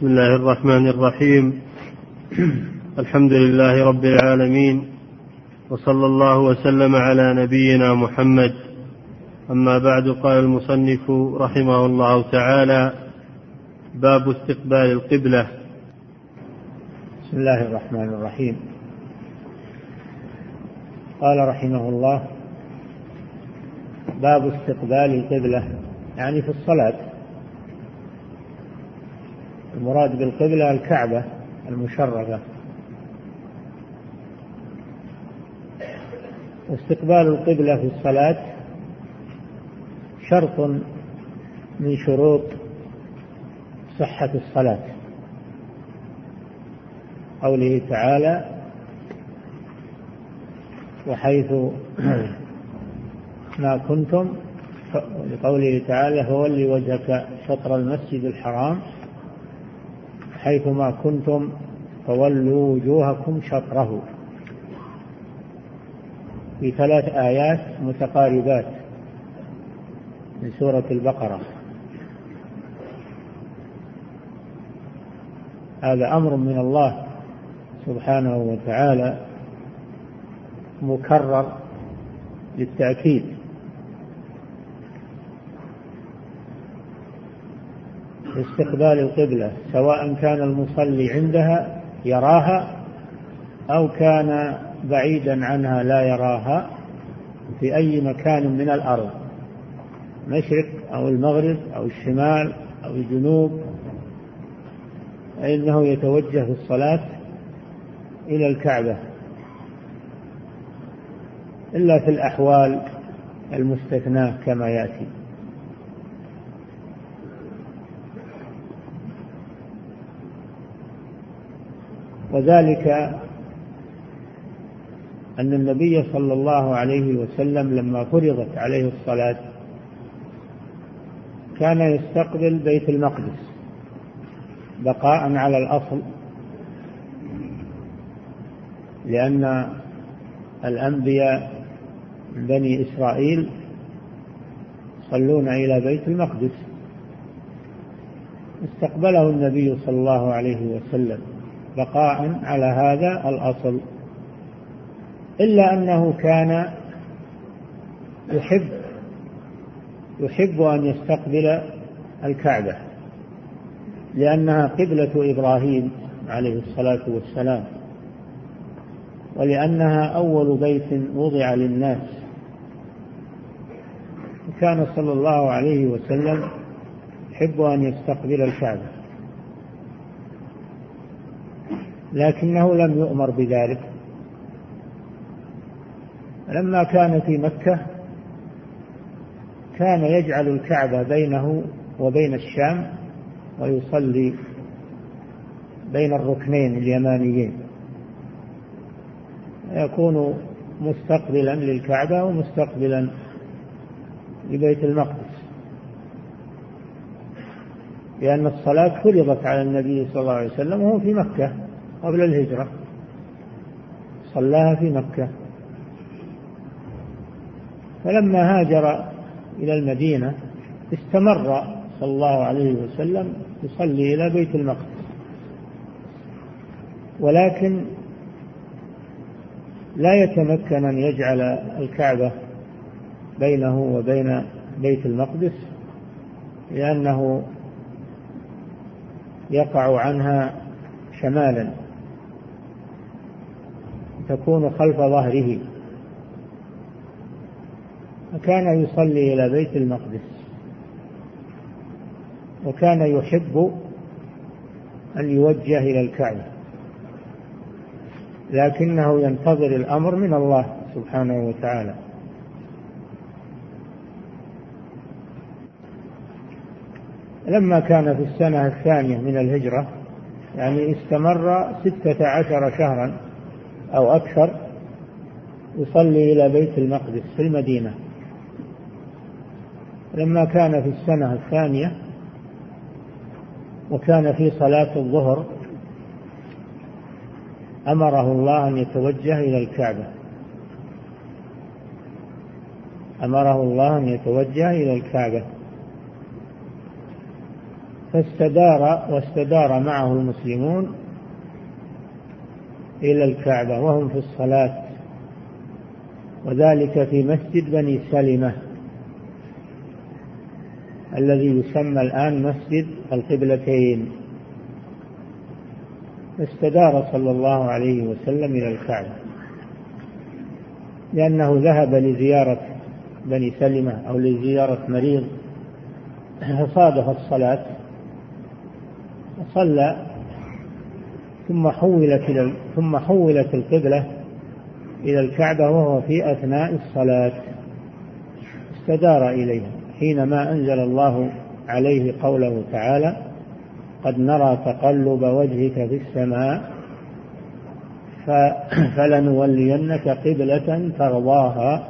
بسم الله الرحمن الرحيم. الحمد لله رب العالمين وصلى الله وسلم على نبينا محمد. أما بعد قال المصنف رحمه الله تعالى باب استقبال القبلة. بسم الله الرحمن الرحيم. قال رحمه الله باب استقبال القبلة يعني في الصلاة. المراد بالقبلة الكعبة المشرفة. واستقبال القبلة في الصلاة شرط من شروط صحة الصلاة. قوله تعالى وحيث ما كنتم لقوله تعالى فولي وجهك شطر المسجد الحرام حيثما كنتم فولوا وجوهكم شطره. في ثلاث آيات متقاربات من سورة البقرة. هذا أمر من الله سبحانه وتعالى مكرر للتأكيد. استقبال القبلة سواء كان المصلي عندها يراها أو كان بعيدا عنها لا يراها في أي مكان من الأرض. مشرق أو المغرب أو الشمال أو الجنوب. فإنه يتوجه في الصلاة إلى الكعبة. إلا في الأحوال المستثناة كما يأتي. وذلك أن النبي صلى الله عليه وسلم لما فرضت عليه الصلاة كان يستقبل بيت المقدس بقاء على الأصل لأن الأنبياء بني إسرائيل يصلون إلى بيت المقدس. استقبله النبي صلى الله عليه وسلم. بقاء على هذا الأصل. إلا أنه كان يحب يحب أن يستقبل الكعبة لأنها قبلة إبراهيم عليه الصلاة والسلام ولأنها أول بيت وضع للناس. كان صلى الله عليه وسلم يحب أن يستقبل الكعبة. لكنه لم يؤمر بذلك. لما كان في مكة كان يجعل الكعبة بينه وبين الشام ويصلي بين الركنين اليمانيين. يكون مستقبلا للكعبة ومستقبلا لبيت المقدس. لأن الصلاة فرضت على النبي صلى الله عليه وسلم وهو في مكة. قبل الهجرة. صلاها في مكة. فلما هاجر إلى المدينة استمر صلى الله عليه وسلم يصلي إلى بيت المقدس. ولكن لا يتمكن أن يجعل الكعبة بينه وبين بيت المقدس لأنه يقع عنها شمالا. تكون خلف ظهره. فكان يصلي إلى بيت المقدس. وكان يحب أن يوجه إلى الكعبة. لكنه ينتظر الأمر من الله سبحانه وتعالى. لما كان في السنة الثانية من الهجرة يعني استمر ستة عشر شهرا أو أكثر يصلي إلى بيت المقدس في المدينة. لما كان في السنة الثانية وكان في صلاة الظهر أمره الله أن يتوجه إلى الكعبة. أمره الله أن يتوجه إلى الكعبة. فاستدار واستدار معه المسلمون إلى الكعبة وهم في الصلاة. وذلك في مسجد بني سلمة الذي يسمى الآن مسجد القبلتين. استدار صلى الله عليه وسلم إلى الكعبة لأنه ذهب لزيارة بني سلمة أو لزيارة مريض. فصادف الصلاة وصلى ثم حولت إلى ثم حولت القبلة إلى الكعبة وهو في أثناء الصلاة. استدار إليها حينما أنزل الله عليه قوله تعالى قد نرى تقلب وجهك في السماء فلنولينك قبلة ترضاها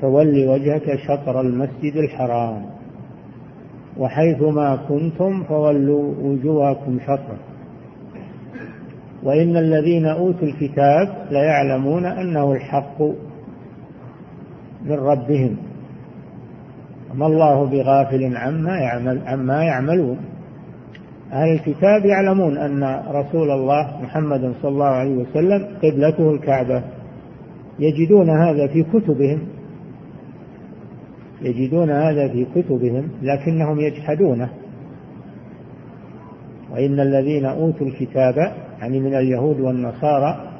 فول وجهك شطر المسجد الحرام وحيثما كنتم فولوا وجوهكم شطره وإن الذين أوتوا الكتاب ليعلمون أنه الحق من ربهم. وما الله بغافل عما يعمل عما يعملون. أهل الكتاب يعلمون أن رسول الله محمد صلى الله عليه وسلم قبلته الكعبة. يجدون هذا في كتبهم. يجدون هذا في كتبهم لكنهم يجحدونه. وإن الذين أوتوا الكتاب يعني من اليهود والنصارى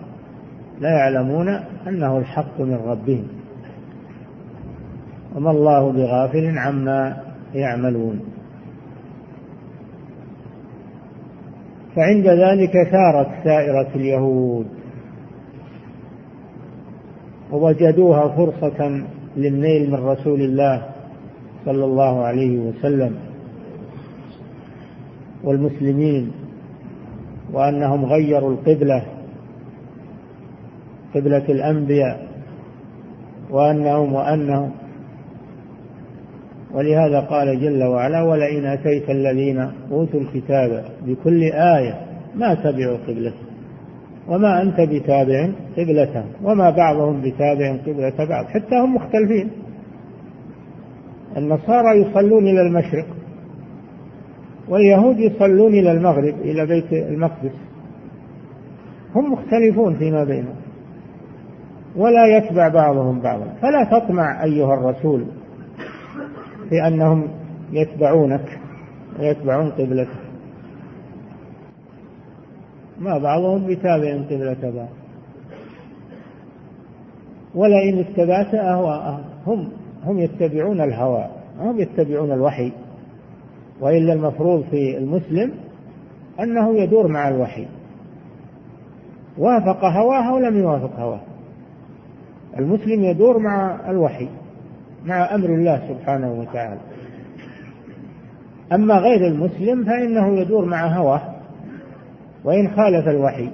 لا يعلمون أنه الحق من ربهم. وما الله بغافل عما يعملون. فعند ذلك ثارت سائرة اليهود. ووجدوها فرصة للنيل من رسول الله صلى الله عليه وسلم. والمسلمين وأنهم غيروا القبلة قبلة الأنبياء وأنهم وأنهم. ولهذا قال جل وعلا ولئن أتيت الذين أوتوا الكتاب بكل آية ما تبعوا قبلته وما أنت بتابع قبلتهم وما بعضهم بتابع قبلة بعض. حتى هم مختلفين. النصارى يصلون إلى المشرق واليهود يصلون إلى المغرب إلى بيت المقدس. هم مختلفون فيما بينهم. ولا يتبع بعضهم بعضا. فلا تطمع أيها الرسول في أنهم يتبعونك ويتبعون قبلتك. ما بعضهم بتابع قبلة بعض. ولئن اتبعت أهواءهم هم هم يتبعون الهوى هم يتبعون الوحي. وإلا المفروض في المسلم أنه يدور مع الوحي. وافق هواه أو لم يوافق هواه. المسلم يدور مع الوحي مع أمر الله سبحانه وتعالى. أما غير المسلم فإنه يدور مع هواه وإن خالف الوحي.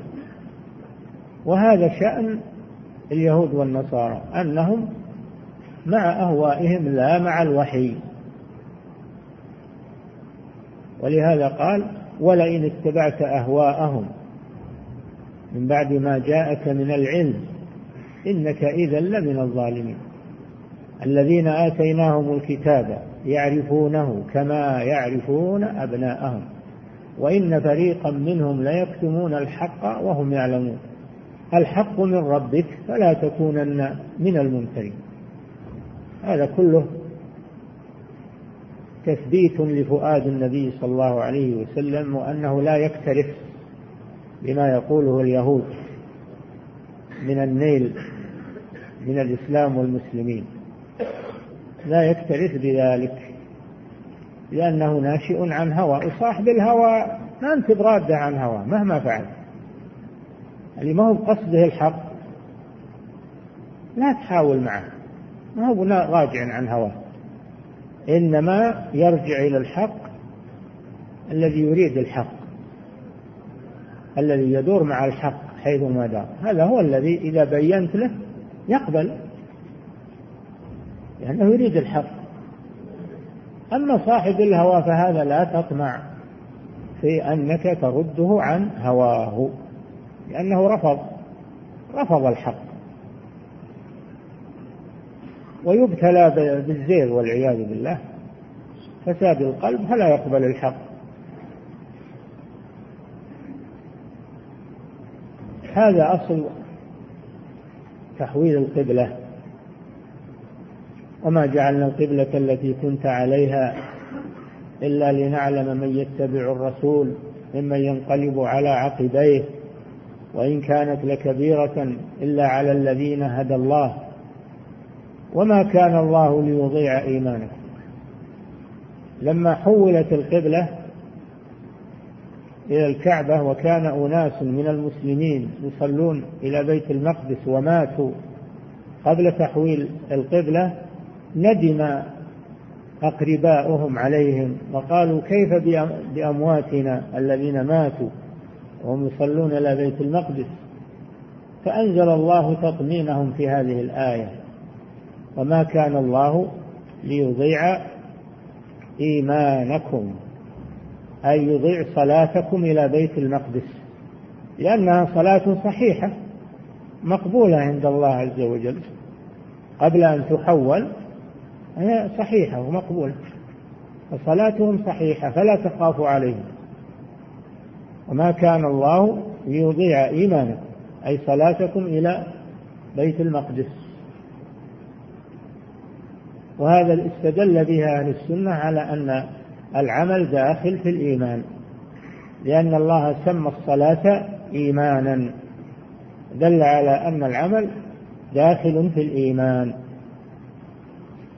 وهذا شأن اليهود والنصارى أنهم مع أهوائهم لا مع الوحي. ولهذا قال ولئن اتبعت أهواءهم من بعد ما جاءك من العلم إنك إذا لمن الظالمين. الذين آتيناهم الكتاب يعرفونه كما يعرفون أبناءهم وإن فريقا منهم ليكتمون الحق وهم يعلمون. الحق من ربك فلا تكونن من الممترين. هذا كله تثبيت لفؤاد النبي صلى الله عليه وسلم وأنه لا يكترث بما يقوله اليهود من النيل من الإسلام والمسلمين. لا يكترث بذلك لأنه ناشئ عن هوى وصاحب الهوى ما أنت برادة عن هوى مهما فعل. اللي ما هو قصده الحق لا تحاول معه ما هو راجع عن هواه. إنما يرجع إلى الحق الذي يريد الحق الذي يدور مع الحق حيث ما دار. هذا هو الذي إذا بينت له يقبل لأنه يريد الحق. أما صاحب الهوى فهذا لا تطمع في أنك ترده عن هواه لأنه رفض رفض الحق. ويبتلى بالزيغ والعياذ بالله. فساد القلب فلا يقبل الحق. هذا أصل تحويل القبلة. وما جعلنا القبلة التي كنت عليها إلا لنعلم من يتبع الرسول ممن ينقلب على عقبيه. وإن كانت لكبيرة إلا على الذين هدى الله. وما كان الله ليضيع إيمانكم. لما حولت القبلة إلى الكعبة وكان أناس من المسلمين يصلون إلى بيت المقدس وماتوا قبل تحويل القبلة ندم أقرباؤهم عليهم وقالوا كيف بأمواتنا الذين ماتوا وهم يصلون إلى بيت المقدس؟ فأنزل الله تطمينهم في هذه الآية. وما كان الله ليضيع إيمانكم أي يضيع صلاتكم إلى بيت المقدس لأنها صلاة صحيحة مقبولة عند الله عز وجل. قبل أن تحول هي صحيحة ومقبولة فصلاتهم صحيحة فلا تخافوا عليهم. وما كان الله ليضيع إيمانكم أي صلاتكم إلى بيت المقدس. وهذا استدل بها أهل السنة على أن العمل داخل في الإيمان لأن الله سمى الصلاة إيمانا دل على أن العمل داخل في الإيمان.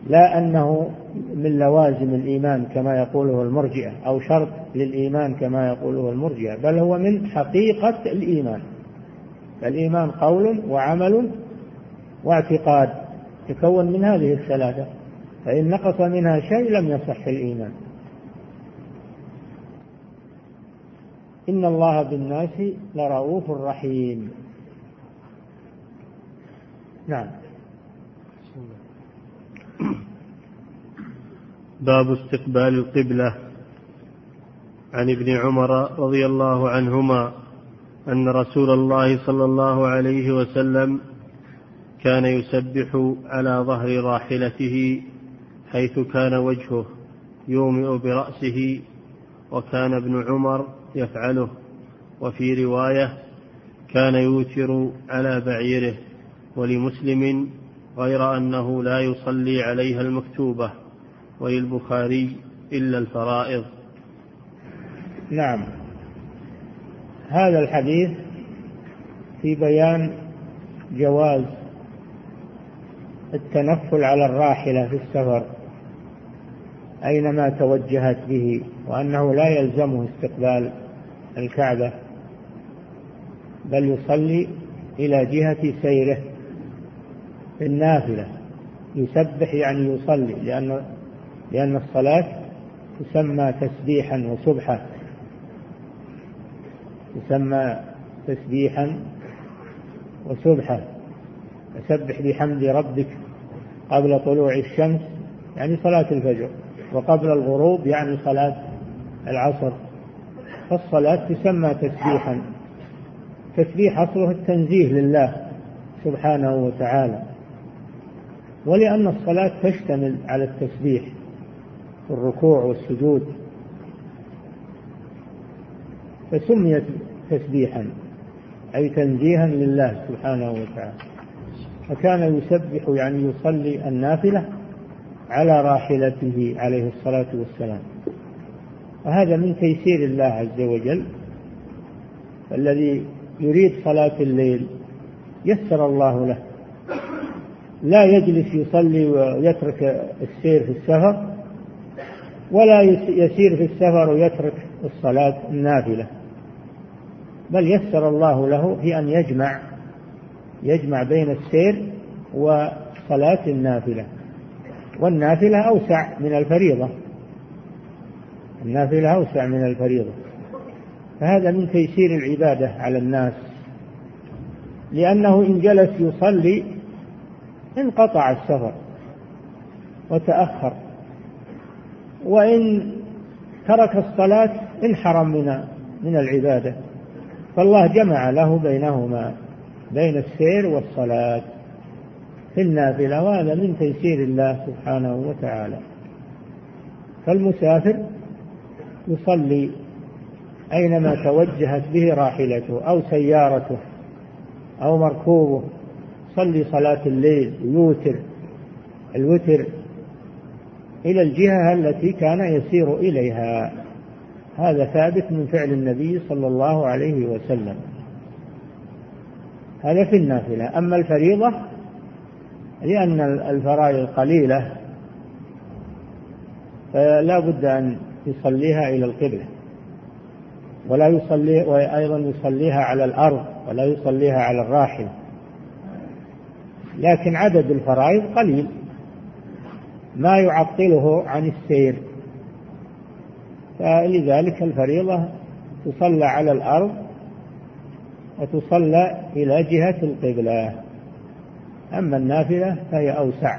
لا أنه من لوازم الإيمان كما يقوله المرجئة أو شرط للإيمان كما يقوله المرجئة بل هو من حقيقة الإيمان. الإيمان قول وعمل واعتقاد يتكون من هذه الثلاثة. فإن نقص منها شيء لم يصح الإيمان. إن الله بالناس لرؤوف رحيم. نعم. باب استقبال القبلة. عن ابن عمر رضي الله عنهما أن رسول الله صلى الله عليه وسلم كان يسبح على ظهر راحلته حيث كان وجهه يومئ برأسه وكان ابن عمر يفعله. وفي رواية كان يوتر على بعيره ولمسلم غير أنه لا يصلي عليها المكتوبة وللبخاري إلا الفرائض. نعم. هذا الحديث في بيان جواز التنفل على الراحلة في السفر. أينما توجهت به وأنه لا يلزمه استقبال الكعبة بل يصلي إلى جهة سيره في النافلة يسبح يعني يصلي لأن لأن الصلاة تسمى تسبيحا وسبحة تسمى تسبيحا وسبحة فسبح بحمد ربك قبل طلوع الشمس يعني صلاة الفجر. وقبل الغروب يعني صلاة العصر فالصلاة تسمى تسبيحا. تسبيح أصله التنزيه لله سبحانه وتعالى. ولأن الصلاة تشتمل على التسبيح الركوع والسجود. فسميت تسبيحا أي تنزيها لله سبحانه وتعالى. فكان يسبح يعني يصلي النافلة على راحلته عليه الصلاة والسلام. وهذا من تيسير الله عز وجل الذي يريد صلاة الليل يسر الله له. لا يجلس يصلي ويترك السير في السفر ولا يسير في السفر ويترك الصلاة النافلة. بل يسر الله له في أن يجمع يجمع بين السير وصلاة النافلة. والنافلة أوسع من الفريضة. النافلة أوسع من الفريضة. فهذا من تيسير العبادة على الناس. لأنه إن جلس يصلي انقطع السفر وتأخر. وإن ترك الصلاة انحرم من من العبادة. فالله جمع له بينهما بين السير والصلاة. في النافلة وهذا من تيسير الله سبحانه وتعالى. فالمسافر يصلي أينما توجهت به راحلته أو سيارته أو مركوبه. يصلي صلاة الليل ويوتر الوتر إلى الجهة التي كان يسير إليها. هذا ثابت من فعل النبي صلى الله عليه وسلم. هذا في النافلة. أما الفريضة لأن الفرائض قليلة فلا بد أن يصليها إلى القبلة. ولا يصلي وأيضا يصليها على الأرض ولا يصليها على الراحل. لكن عدد الفرائض قليل. ما يعطله عن السير. فلذلك الفريضة تصلى على الأرض وتصلى إلى جهة القبلة. أما النافلة فهي أوسع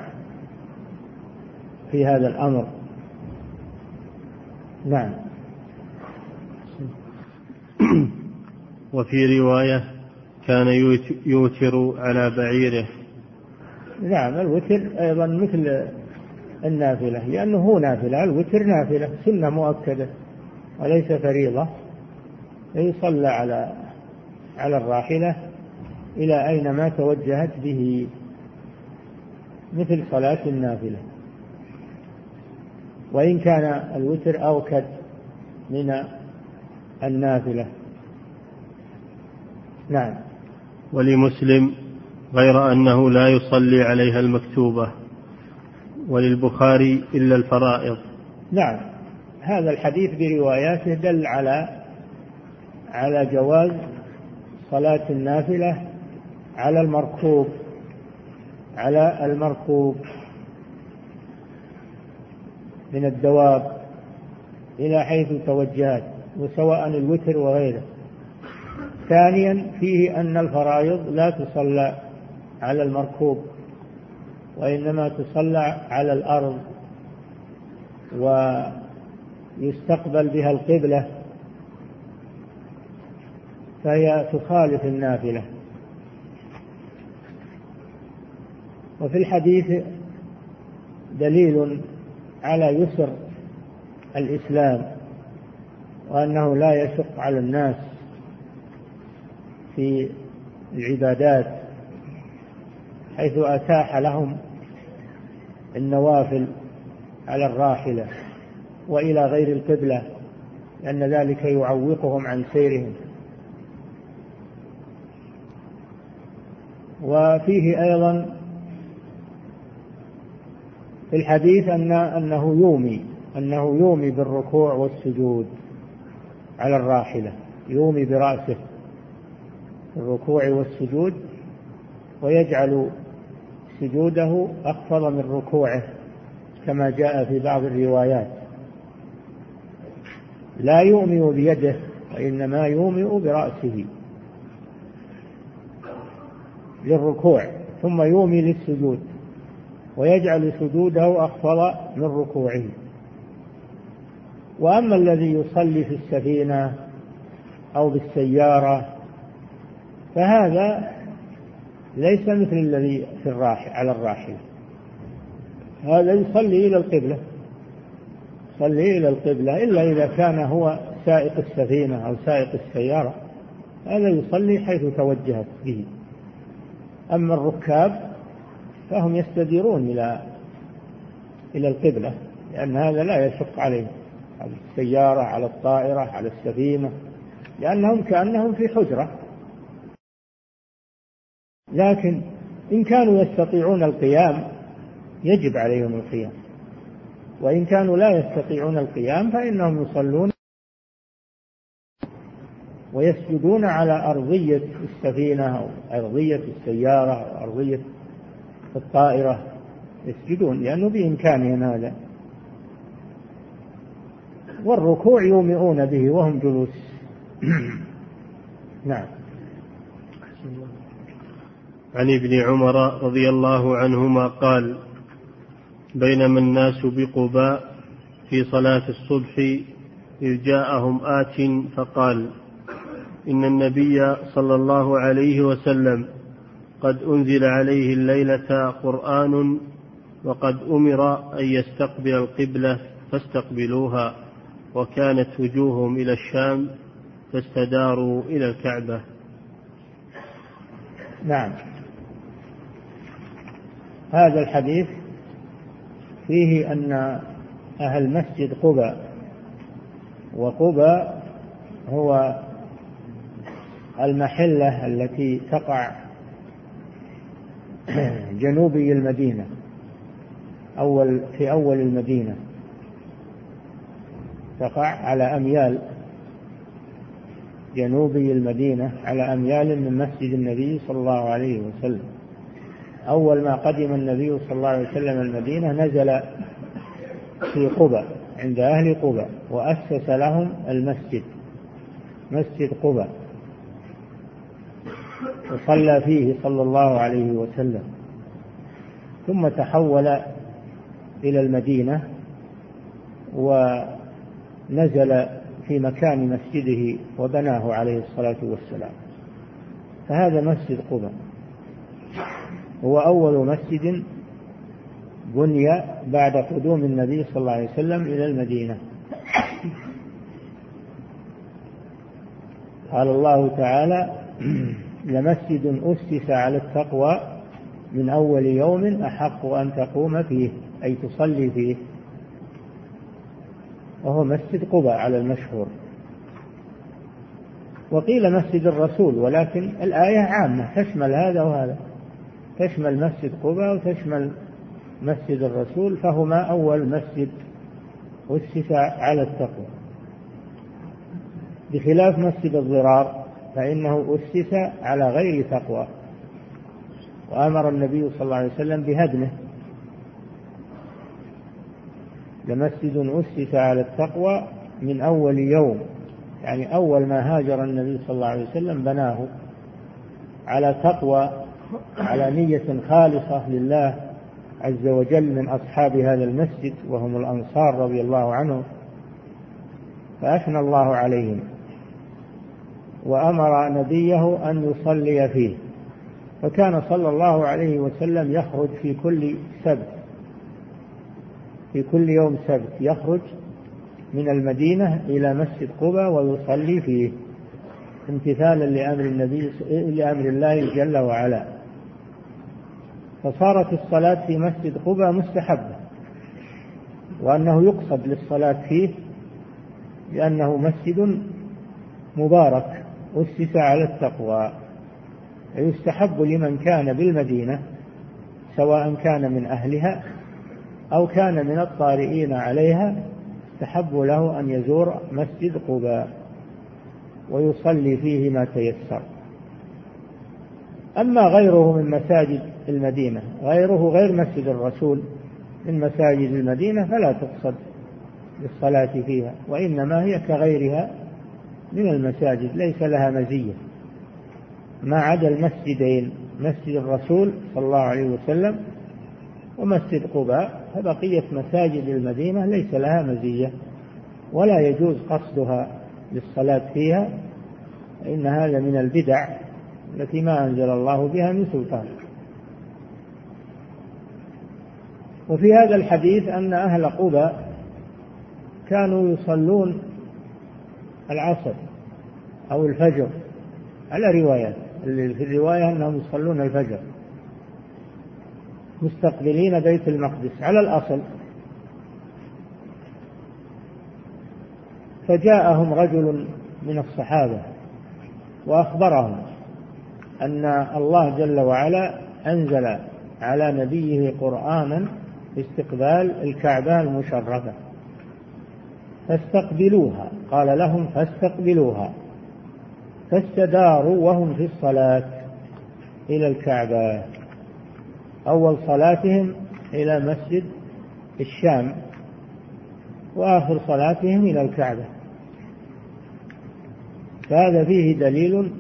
في هذا الأمر. نعم. وفي رواية كان يوتر على بعيره. نعم الوتر أيضا مثل النافلة لأنه هو نافلة الوتر نافلة سنة مؤكدة وليس فريضة. يصلى على على الراحلة إلى أينما توجهت به. مثل صلاة النافلة. وإن كان الوتر أوكد من النافلة. نعم. ولمسلم غير أنه لا يصلي عليها المكتوبة. وللبخاري إلا الفرائض. نعم. هذا الحديث برواياته دل على على جواز صلاة النافلة على المركوب. على المركوب من الدواب إلى حيث توجهت وسواء الوتر وغيره. ثانيا فيه أن الفرائض لا تصلى على المركوب وإنما تصلى على الأرض ويستقبل بها القبلة فهي تخالف النافلة. وفي الحديث دليل على يسر الإسلام وأنه لا يشق على الناس في العبادات حيث أتاح لهم النوافل على الراحلة وإلى غير القبلة لأن ذلك يعوقهم عن سيرهم. وفيه أيضا في الحديث أن أنه يومي أنه يومي بالركوع والسجود على الراحلة يومي برأسه الركوع والسجود ويجعل سجوده أخفض من ركوعه كما جاء في بعض الروايات. لا يومئ بيده وإنما يومئ برأسه للركوع ثم يومي للسجود. ويجعل سجوده أخفض من ركوعه. وأما الذي يصلي في السفينة أو بالسيارة فهذا ليس مثل الذي في الراحل على الراحلة هذا يصلي إلى القبلة يصلي إلى القبلة إلا إذا كان هو سائق السفينة أو سائق السيارة هذا يصلي حيث توجهت به. أما الركاب فهم يستديرون إلى إلى القبلة لأن هذا لا يشق عليهم على السيارة على الطائرة على السفينة لأنهم كأنهم في حجرة. لكن إن كانوا يستطيعون القيام يجب عليهم القيام. وإن كانوا لا يستطيعون القيام فإنهم يصلون ويسجدون على أرضية السفينة أو أرضية السيارة أو أرضية الطائرة يسجدون لأنه بإمكانهم هذا. والركوع يومئون به وهم جلوس. نعم. عن ابن عمر رضي الله عنهما قال بينما الناس بقباء في صلاة الصبح إذ جاءهم آت فقال إن النبي صلى الله عليه وسلم قد أنزل عليه الليلة قرآن وقد أمر أن يستقبل القبلة فاستقبلوها وكانت وجوههم إلى الشام فاستداروا إلى الكعبة. نعم. هذا الحديث فيه أن أهل مسجد قبى وقبى هو المحلة التي تقع جنوبي المدينة. أول في أول المدينة. تقع على أميال. جنوبي المدينة على أميال من مسجد النبي صلى الله عليه وسلم. أول ما قدم النبي صلى الله عليه وسلم المدينة نزل في قبى عند أهل قبى وأسس لهم المسجد مسجد قبى. وصلى فيه صلى الله عليه وسلم. ثم تحول إلى المدينة ونزل في مكان مسجده وبناه عليه الصلاة والسلام. فهذا مسجد قبى هو أول مسجد بني بعد قدوم النبي صلى الله عليه وسلم إلى المدينة. قال الله تعالى لمسجد أسس على التقوى من أول يوم أحق أن تقوم فيه أي تصلي فيه. وهو مسجد قباء على المشهور. وقيل مسجد الرسول ولكن الآية عامة تشمل هذا وهذا. تشمل مسجد قباء وتشمل مسجد الرسول فهما أول مسجد أسس على التقوى. بخلاف مسجد الضرار فإنه أسس على غير تقوى. وأمر النبي صلى الله عليه وسلم بهدمه. لمسجد أسس على التقوى من أول يوم. يعني أول ما هاجر النبي صلى الله عليه وسلم بناه. على تقوى على نية خالصة لله عز وجل من أصحاب هذا المسجد وهم الأنصار رضي الله عنهم. فأثنى الله عليهم. وأمر نبيه أن يصلي فيه. فكان صلى الله عليه وسلم يخرج في كل سبت في كل يوم سبت يخرج من المدينة إلى مسجد قبى ويصلي فيه امتثالا لأمر النبي لأمر الله جل وعلا. فصارت الصلاة في مسجد قبى مستحبة وأنه يقصد للصلاة فيه لأنه مسجد مبارك. أسس على التقوى. يستحب لمن كان بالمدينة سواء كان من أهلها أو كان من الطارئين عليها استحب له أن يزور مسجد قباء ويصلي فيه ما تيسر. أما غيره من مساجد المدينة غيره غير مسجد الرسول من مساجد المدينة فلا تقصد للصلاة فيها وإنما هي كغيرها من المساجد ليس لها مزية. ما عدا المسجدين مسجد الرسول صلى الله عليه وسلم ومسجد قباء فبقية مساجد المدينة ليس لها مزية ولا يجوز قصدها للصلاة فيها فإن هذا من البدع التي ما أنزل الله بها من سلطان. وفي هذا الحديث أن أهل قبى كانوا يصلون العصر أو الفجر. على روايات في الرواية أنهم يصلون الفجر. مستقبلين بيت المقدس على الأصل. فجاءهم رجل من الصحابة وأخبرهم أن الله جل وعلا أنزل على نبيه قرآنا باستقبال الكعبة المشرفة. فاستقبلوها. قال لهم فاستقبلوها. فاستداروا وهم في الصلاة إلى الكعبة. أول صلاتهم إلى مسجد الشام وآخر صلاتهم إلى الكعبة. فهذا فيه دليل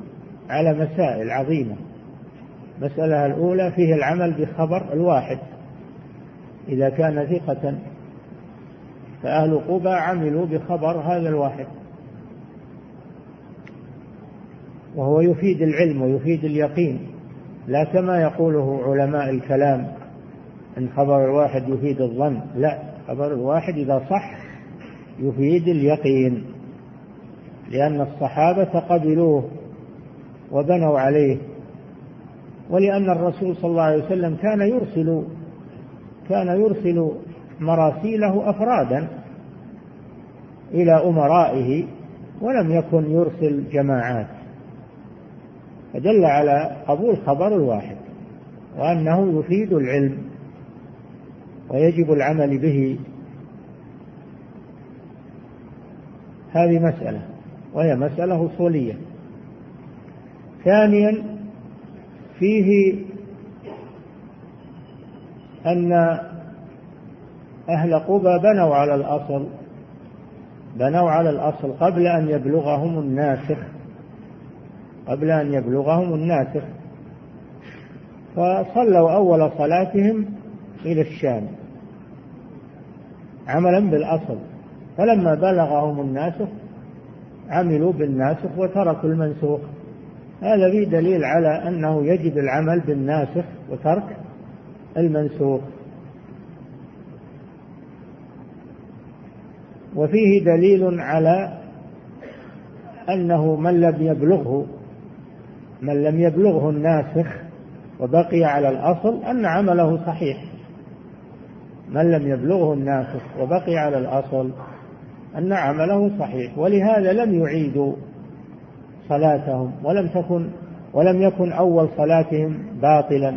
على مسائل عظيمة. المسألة الأولى فيه العمل بخبر الواحد. إذا كان ثقة فأهل قبى عملوا بخبر هذا الواحد. وهو يفيد العلم ويفيد اليقين لا كما يقوله علماء الكلام أن خبر الواحد يفيد الظن لا خبر الواحد إذا صح يفيد اليقين لأن الصحابة قبلوه وبنوا عليه ولأن الرسول صلى الله عليه وسلم كان يرسل كان يرسل مراسيله أفرادا إلى أمرائه ولم يكن يرسل جماعات. فدل على قبول خبر الواحد وأنه يفيد العلم ويجب العمل به. هذه مسألة وهي مسألة أصولية. ثانيا فيه أن أهل قبى بنوا على الأصل بنوا على الأصل قبل أن يبلغهم الناسخ قبل أن يبلغهم الناسخ. فصلوا أول صلاتهم إلى الشام عملا بالأصل. فلما بلغهم الناسخ عملوا بالناسخ وتركوا المنسوخ. هذا فيه دليل على أنه يجب العمل بالناسخ وترك المنسوخ. وفيه دليل على أنه من لم يبلغه من لم يبلغه الناسخ وبقي على الأصل أن عمله صحيح. من لم يبلغه الناسخ وبقي على الأصل أن عمله صحيح ولهذا لم يعيدوا صلاتهم ولم تكن ولم يكن أول صلاتهم باطلا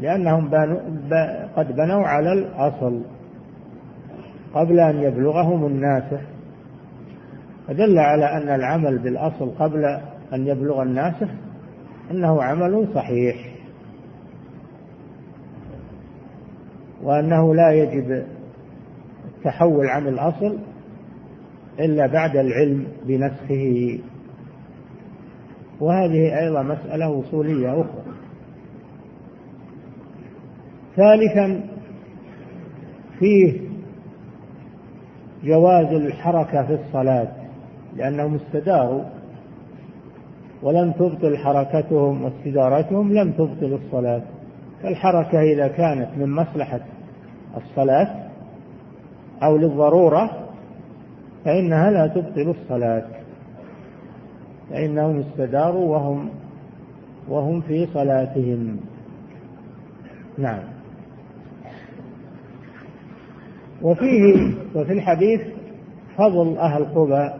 لأنهم قد بنوا على الأصل. قبل أن يبلغهم الناسخ فدل على أن العمل بالأصل قبل أن يبلغ الناسخ أنه عمل صحيح وأنه لا يجب التحول عن الأصل إلا بعد العلم بنسخه. وهذه أيضا مسألة أصولية أخرى. ثالثا فيه جواز الحركة في الصلاة لأنهم استداروا ولم تبطل حركتهم واستدارتهم لم تبطل الصلاة. فالحركة إذا كانت من مصلحة الصلاة أو للضرورة فإنها لا تبطل الصلاة. فإنهم استداروا وهم وهم في صلاتهم. نعم. وفيه وفي الحديث فضل أهل قبى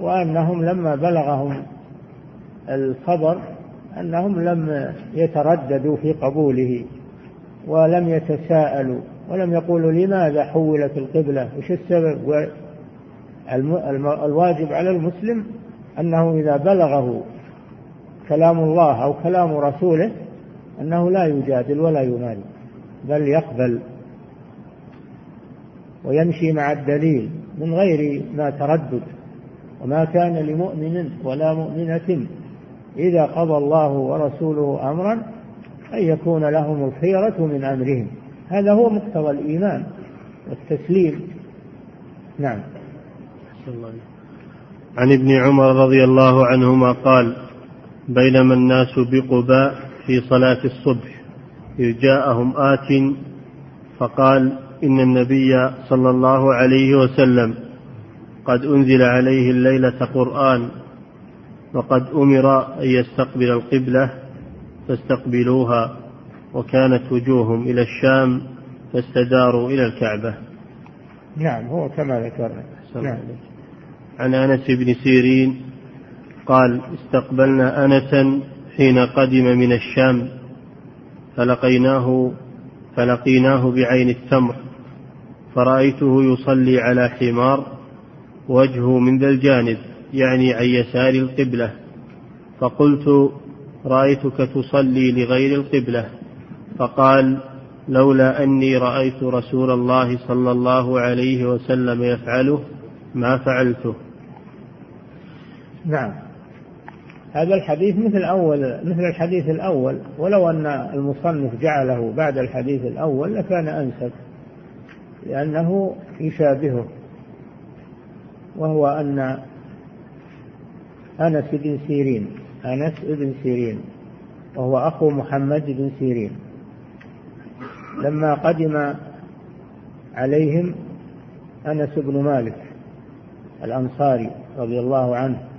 وأنهم لما بلغهم الخبر أنهم لم يترددوا في قبوله ولم يتساءلوا ولم يقولوا لماذا حولت القبلة؟ وش السبب؟ الواجب على المسلم أنه إذا بلغه كلام الله أو كلام رسوله أنه لا يجادل ولا يماري بل يقبل. ويمشي مع الدليل من غير ما تردد. وما كان لمؤمن ولا مؤمنة إذا قضى الله ورسوله أمرا أن يكون لهم الخيرة من أمرهم. هذا هو مقتضى الإيمان والتسليم. نعم. عن ابن عمر رضي الله عنهما قال بينما الناس بقباء في صلاة الصبح إذ جاءهم آت فقال إن النبي صلى الله عليه وسلم قد أنزل عليه الليلة قرآن وقد أمر أن يستقبل القبلة فاستقبلوها وكانت وجوههم إلى الشام فاستداروا إلى الكعبة. نعم هو كما ذكرنا نعم. عن أنس بن سيرين قال استقبلنا أنسا حين قدم من الشام فلقيناه فلقيناه بعين التمر فرأيته يصلي على حمار وجهه من ذا الجانب يعني عن يسار القبلة. فقلت رأيتك تصلي لغير القبلة. فقال لولا أني رأيت رسول الله صلى الله عليه وسلم يفعله ما فعلته. نعم. هذا الحديث مثل أول مثل الحديث الأول. ولو أن المصنف جعله بعد الحديث الأول لكان أنسب لأنه يشابهه. وهو أن أنس بن سيرين أنس بن سيرين وهو أخو محمد بن سيرين. لما قدم عليهم أنس بن مالك الأنصاري رضي الله عنه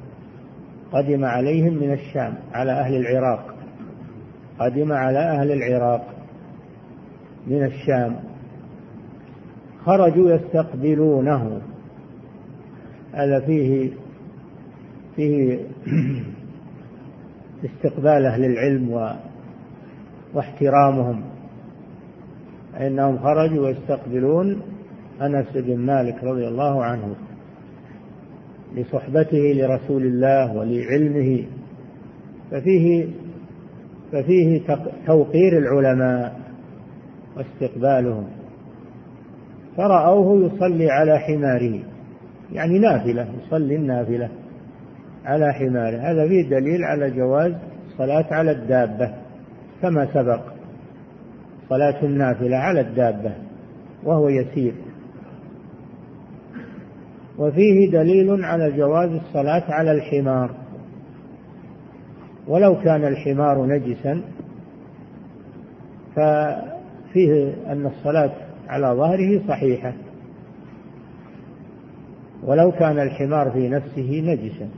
قدم عليهم من الشام على أهل العراق. قدم على أهل العراق من الشام. خرجوا يستقبلونه. هذا فيه فيه استقبال أهل العلم و واحترامهم. فإنهم خرجوا يستقبلون أنس بن مالك رضي الله عنه. لصحبته لرسول الله ولعلمه ففيه ففيه توقير العلماء واستقبالهم. فرأوه يصلي على حماره يعني نافلة يصلي النافلة على حماره. هذا فيه دليل على جواز الصلاة على الدابة كما سبق. صلاة النافلة على الدابة وهو يسير. وفيه دليل على جواز الصلاة على الحمار. ولو كان الحمار نجسا ففيه أن الصلاة على ظهره صحيحة. ولو كان الحمار في نفسه نجسا.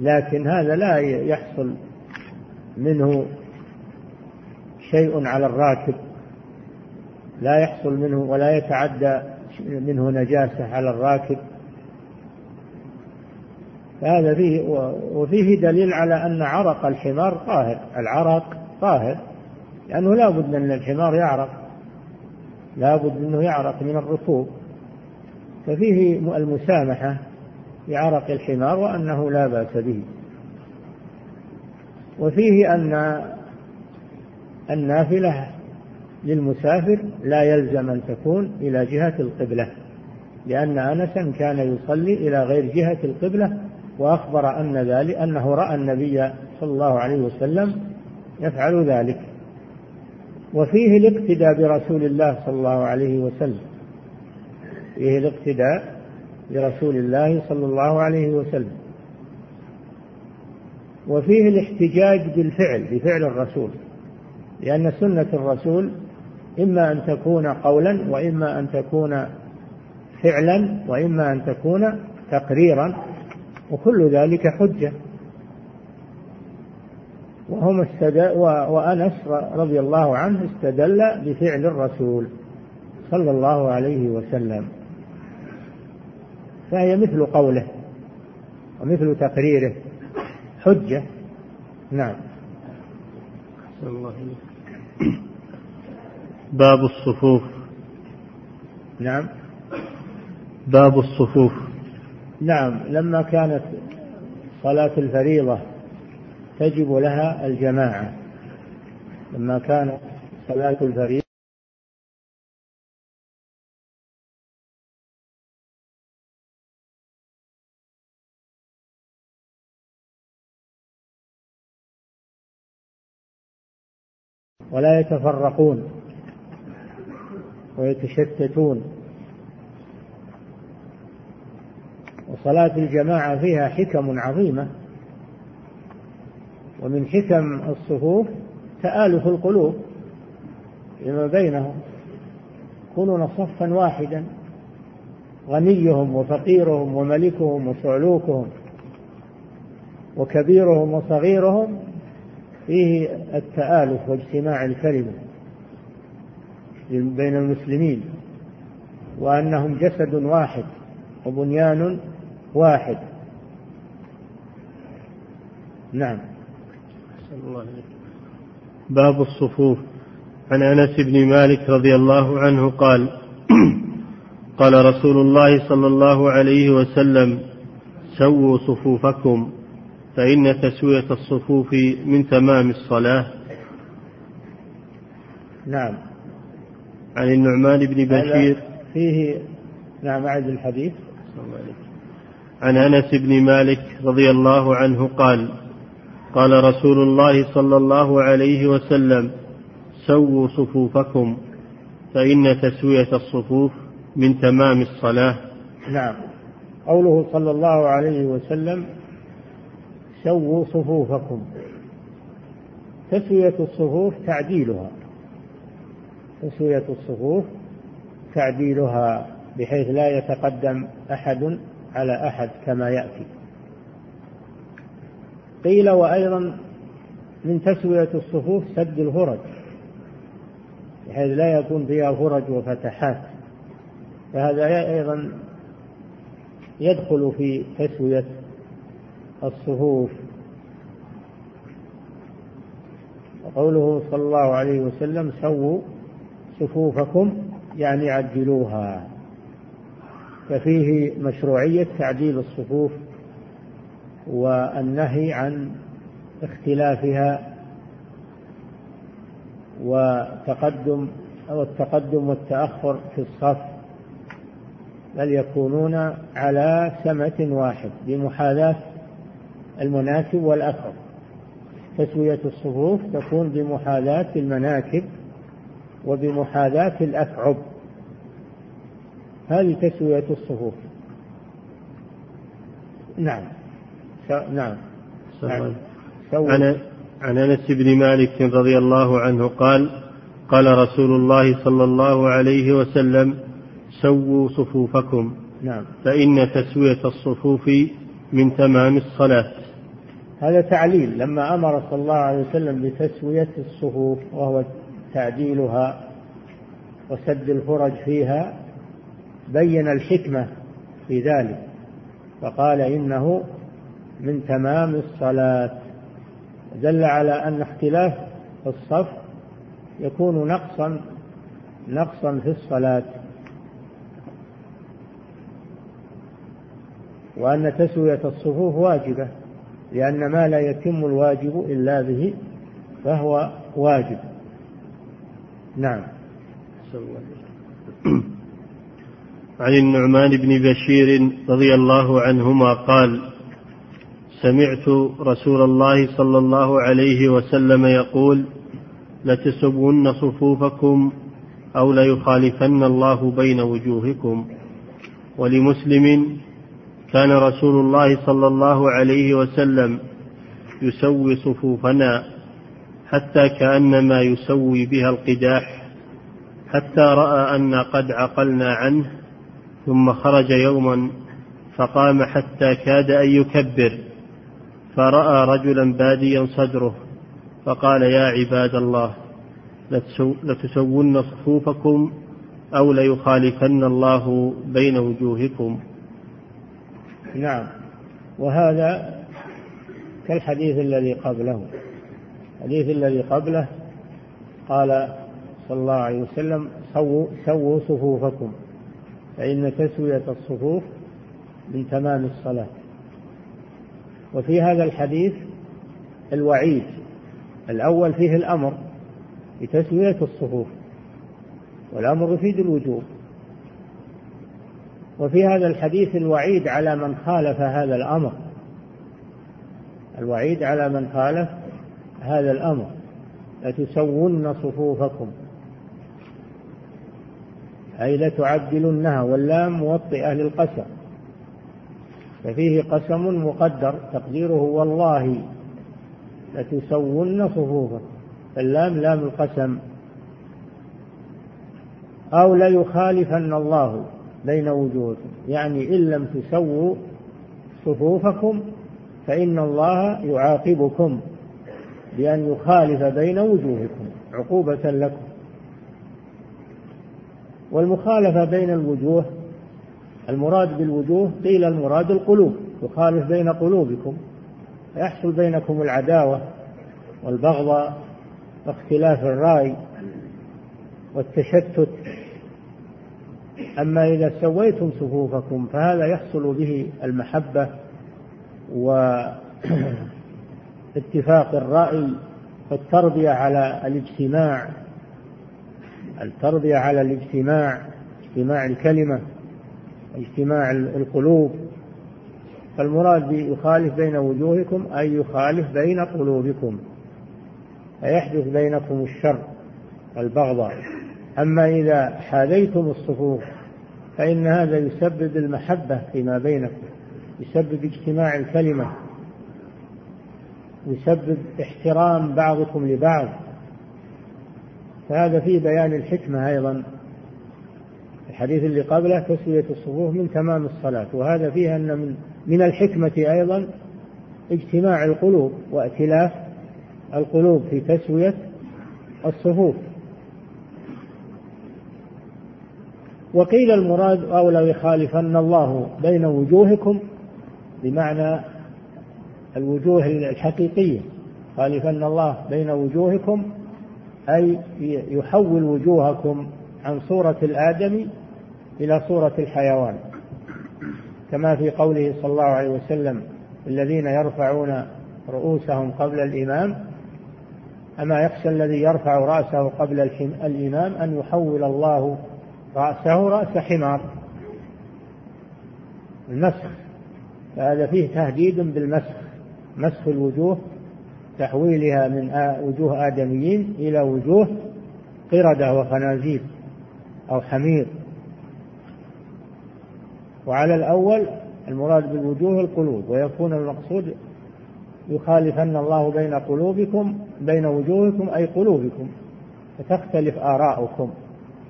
لكن هذا لا يحصل منه شيء على الراكب. لا يحصل منه ولا يتعدى منه نجاسة على الراكب. فهذا فيه وفيه دليل على أن عرق الحمار طاهر. العرق طاهر لأنه لا بد أن الحمار يعرق. لا بد أنه يعرق من الرطوب. ففيه المسامحة بعرق الحمار وأنه لا بأس به. وفيه أن النافلة للمسافر لا يلزم أن تكون إلى جهة القبلة لأن أنسا كان يصلي إلى غير جهة القبلة وأخبر أن ذلك أنه رأى النبي صلى الله عليه وسلم يفعل ذلك. وفيه الاقتداء برسول الله صلى الله عليه وسلم. فيه الاقتداء برسول الله صلى الله عليه وسلم. وفيه الاحتجاج بالفعل بفعل الرسول. لأن سنة الرسول إما أن تكون قولا وإما أن تكون فعلا وإما أن تكون تقريرا. وكل ذلك حجة. وهم استدل وأنس رضي الله عنه استدل بفعل الرسول صلى الله عليه وسلم. فهي مثل قوله ومثل تقريره حجة. نعم. الله باب الصفوف. نعم. باب الصفوف. نعم لما كانت صلاة الفريضة تجب لها الجماعة. لما كانت صلاة الفريضة ولا يتفرقون ويتشتتون. وصلاة الجماعة فيها حكم عظيمة ومن حكم الصفوف تآلف القلوب فيما بينهم يكونون صفا واحدا غنيهم وفقيرهم وملكهم وصعلوكهم وكبيرهم وصغيرهم فيه التآلف واجتماع الكلمة بين المسلمين وأنهم جسد واحد وبنيان واحد. نعم. باب الصفوف. عن أنس بن مالك رضي الله عنه قال قال رسول الله صلى الله عليه وسلم سووا صفوفكم فإن تسوية الصفوف من تمام الصلاة. نعم. عن النعمان بن بشير. فيه نعم أعد الحديث. عن أنس بن مالك رضي الله عنه قال قال رسول الله صلى الله عليه وسلم سووا صفوفكم فإن تسوية الصفوف من تمام الصلاة. نعم. قوله صلى الله عليه وسلم سووا صفوفكم. تسوية الصفوف تعديلها. تسوية الصفوف تعديلها بحيث لا يتقدم أحد على أحد كما يأتي. قيل وأيضا من تسوية الصفوف سد الفرج بحيث لا يكون فيها فرج وفتحات. فهذا أيضا يدخل في تسوية الصفوف. وقوله صلى الله عليه وسلم سووا صفوفكم يعني عدلوها ففيه مشروعية تعديل الصفوف والنهي عن اختلافها وتقدم أو التقدم والتأخر في الصف بل يكونون على سمة واحد بمحاذاة المناكب والأثر تسوية الصفوف تكون بمحاذاة المناكب وبمحاذاة الأكعب هذه تسوية الصفوف. نعم. نعم, نعم. عن عن أنس بن مالك رضي الله عنه قال قال رسول الله صلى الله عليه وسلم سووا صفوفكم. نعم. فإن تسوية الصفوف من تمام الصلاة. هذا تعليل. لما أمر صلى الله عليه وسلم بتسوية الصفوف وهو تعديلها وسد الفرج فيها بين الحكمة في ذلك فقال إنه من تمام الصلاة. دل على أن اختلاف الصف يكون نقصا نقصا في الصلاة. وأن تسوية الصفوف واجبة لأن ما لا يتم الواجب إلا به فهو واجب. نعم. عن النعمان بن بشير رضي الله عنهما قال سمعت رسول الله صلى الله عليه وسلم يقول لتسبون صفوفكم أو ليخالفن الله بين وجوهكم. ولمسلم كان رسول الله صلى الله عليه وسلم يسوي صفوفنا حتى كأنما يسوي بها القداح حتى رأى أن قد عقلنا عنه ثم خرج يوما فقام حتى كاد أن يكبر فرأى رجلا باديا صدره فقال يا عباد الله لتسون صفوفكم أو ليخالفن الله بين وجوهكم. نعم. وهذا كالحديث الذي قبله. الحديث الذي قبله قال صلى الله عليه وسلم سووا, سووا صفوفكم. فإن تسوية الصفوف من تمام الصلاة. وفي هذا الحديث الوعيد الأول فيه الأمر بتسوية الصفوف والأمر يفيد الوجوب. وفي هذا الحديث الوعيد على من خالف هذا الأمر. الوعيد على من خالف هذا الأمر. لتسون صفوفكم. أي لتعدلنها واللام موطئة للقسم. ففيه قسم مقدر تقديره والله لتسون صفوفكم اللام لام القسم. أو ليخالفن الله بين وجوهكم. يعني إن لم تسووا صفوفكم فإن الله يعاقبكم بأن يخالف بين وجوهكم عقوبة لكم. والمخالفة بين الوجوه المراد بالوجوه قيل المراد القلوب يخالف بين قلوبكم فيحصل بينكم العداوة والبغضاء واختلاف الرأي والتشتت. أما إذا سويتم صفوفكم فهذا يحصل به المحبة واتفاق الرأي والتربية على الاجتماع. التربية على الاجتماع اجتماع الكلمة اجتماع القلوب. فالمراد يخالف بين وجوهكم أي يخالف بين قلوبكم. فيحدث بينكم الشر والبغضاء أما إذا حاذيتم الصفوف فإن هذا يسبب المحبة فيما بينكم يسبب اجتماع الكلمة يسبب احترام بعضكم لبعض. فهذا فيه بيان الحكمة أيضا. الحديث اللي قبله تسوية الصفوف من تمام الصلاة وهذا فيه أن من من الحكمة أيضا اجتماع القلوب وائتلاف القلوب في تسوية الصفوف. وقيل المراد أو لو يخالفن الله بين وجوهكم بمعنى الوجوه الحقيقية. خالفن الله بين وجوهكم أي يحول وجوهكم عن صورة الآدم إلى صورة الحيوان. كما في قوله صلى الله عليه وسلم الذين يرفعون رؤوسهم قبل الإمام أما يخشى الذي يرفع رأسه قبل الإمام أن يحول الله رأسه رأس حمار. المسخ فهذا فيه تهديد بالمسخ مسخ الوجوه تحويلها من وجوه آدميين إلى وجوه قردة وخنازير أو حمير. وعلى الأول المراد بالوجوه القلوب ويكون المقصود يخالفن الله بين قلوبكم بين وجوهكم أي قلوبكم فتختلف آراؤكم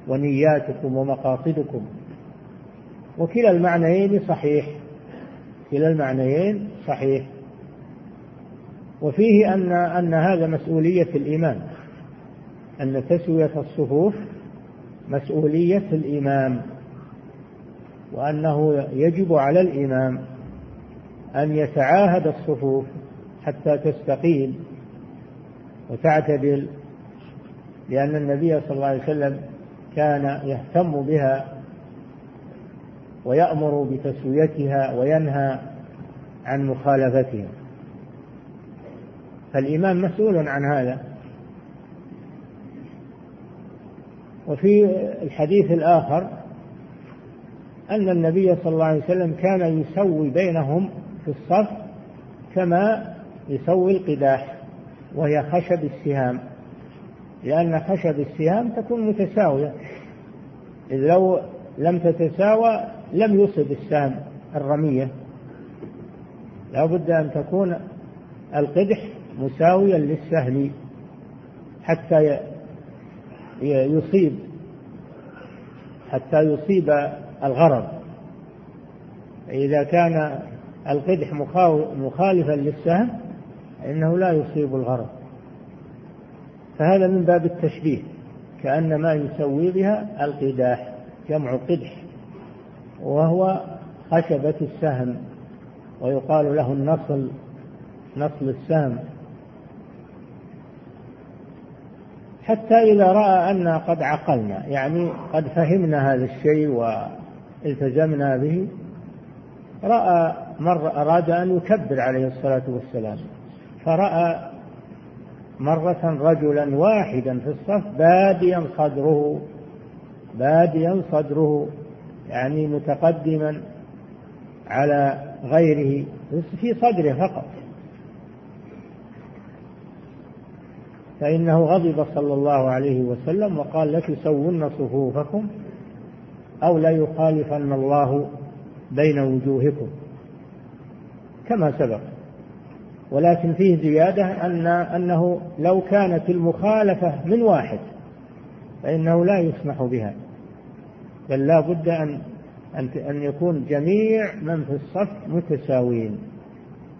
ونياتكم ومقاصدكم. وكلا المعنيين صحيح كلا المعنيين صحيح. وفيه أن أن هذا مسؤولية الإمام أن تسوية الصفوف مسؤولية الإمام وأنه يجب على الإمام أن يتعاهد الصفوف حتى تستقيم وتعتدل لأن النبي صلى الله عليه وسلم كان يهتم بها ويأمر بتسويتها وينهى عن مخالفتها. فالإمام مسؤول عن هذا. وفي الحديث الآخر أن النبي صلى الله عليه وسلم كان يسوي بينهم في الصف كما يسوي القداح وهي خشب السهام. لأن خشب السهام تكون متساوية. إذ لو لم تتساوى لم يصب السهم الرمية. لا بد أن تكون القدح مساويا للسهم حتى يصيب حتى يصيب الغرض. إذا كان القدح مخالفا للسهم فإنه لا يصيب الغرض. فهذا من باب التشبيه كأن ما يسوي بها القداح جمع قدح وهو خشبة السهم ويقال له النصل نصل السهم. حتى إذا رأى أن قد عقلنا يعني قد فهمنا هذا الشيء والتزمنا به رأى مرة أراد أن يكبر عليه الصلاة والسلام. فرأى مرة رجلا واحدا في الصف باديا صدره باديا صدره يعني متقدما على غيره في صدره فقط. فإنه غضب صلى الله عليه وسلم وقال لتسون صفوفكم أو لا يخالفن الله بين وجوهكم. كما سبق. ولكن فيه زيادة أن أنه لو كانت المخالفة من واحد فإنه لا يسمح بها. بل لا بد أن أن يكون جميع من في الصف متساويين.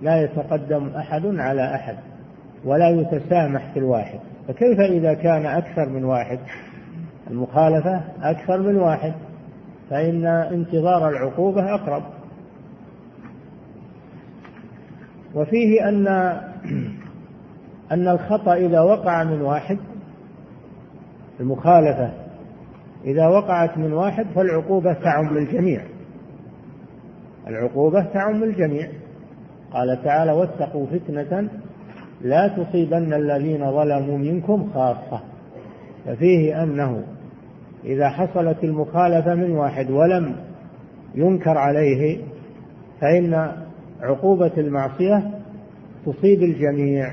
لا يتقدم أحد على أحد. ولا يتسامح في الواحد. فكيف إذا كان أكثر من واحد؟ المخالفة أكثر من واحد. فإن انتظار العقوبة أقرب. وفيه أن أن الخطأ إذا وقع من واحد المخالفة إذا وقعت من واحد فالعقوبة تعم الجميع العقوبة تعم الجميع قال تعالى واتقوا فتنة لا تصيبن الذين ظلموا منكم خاصة. ففيه أنه إذا حصلت المخالفة من واحد ولم ينكر عليه فإن عقوبة المعصية تصيب الجميع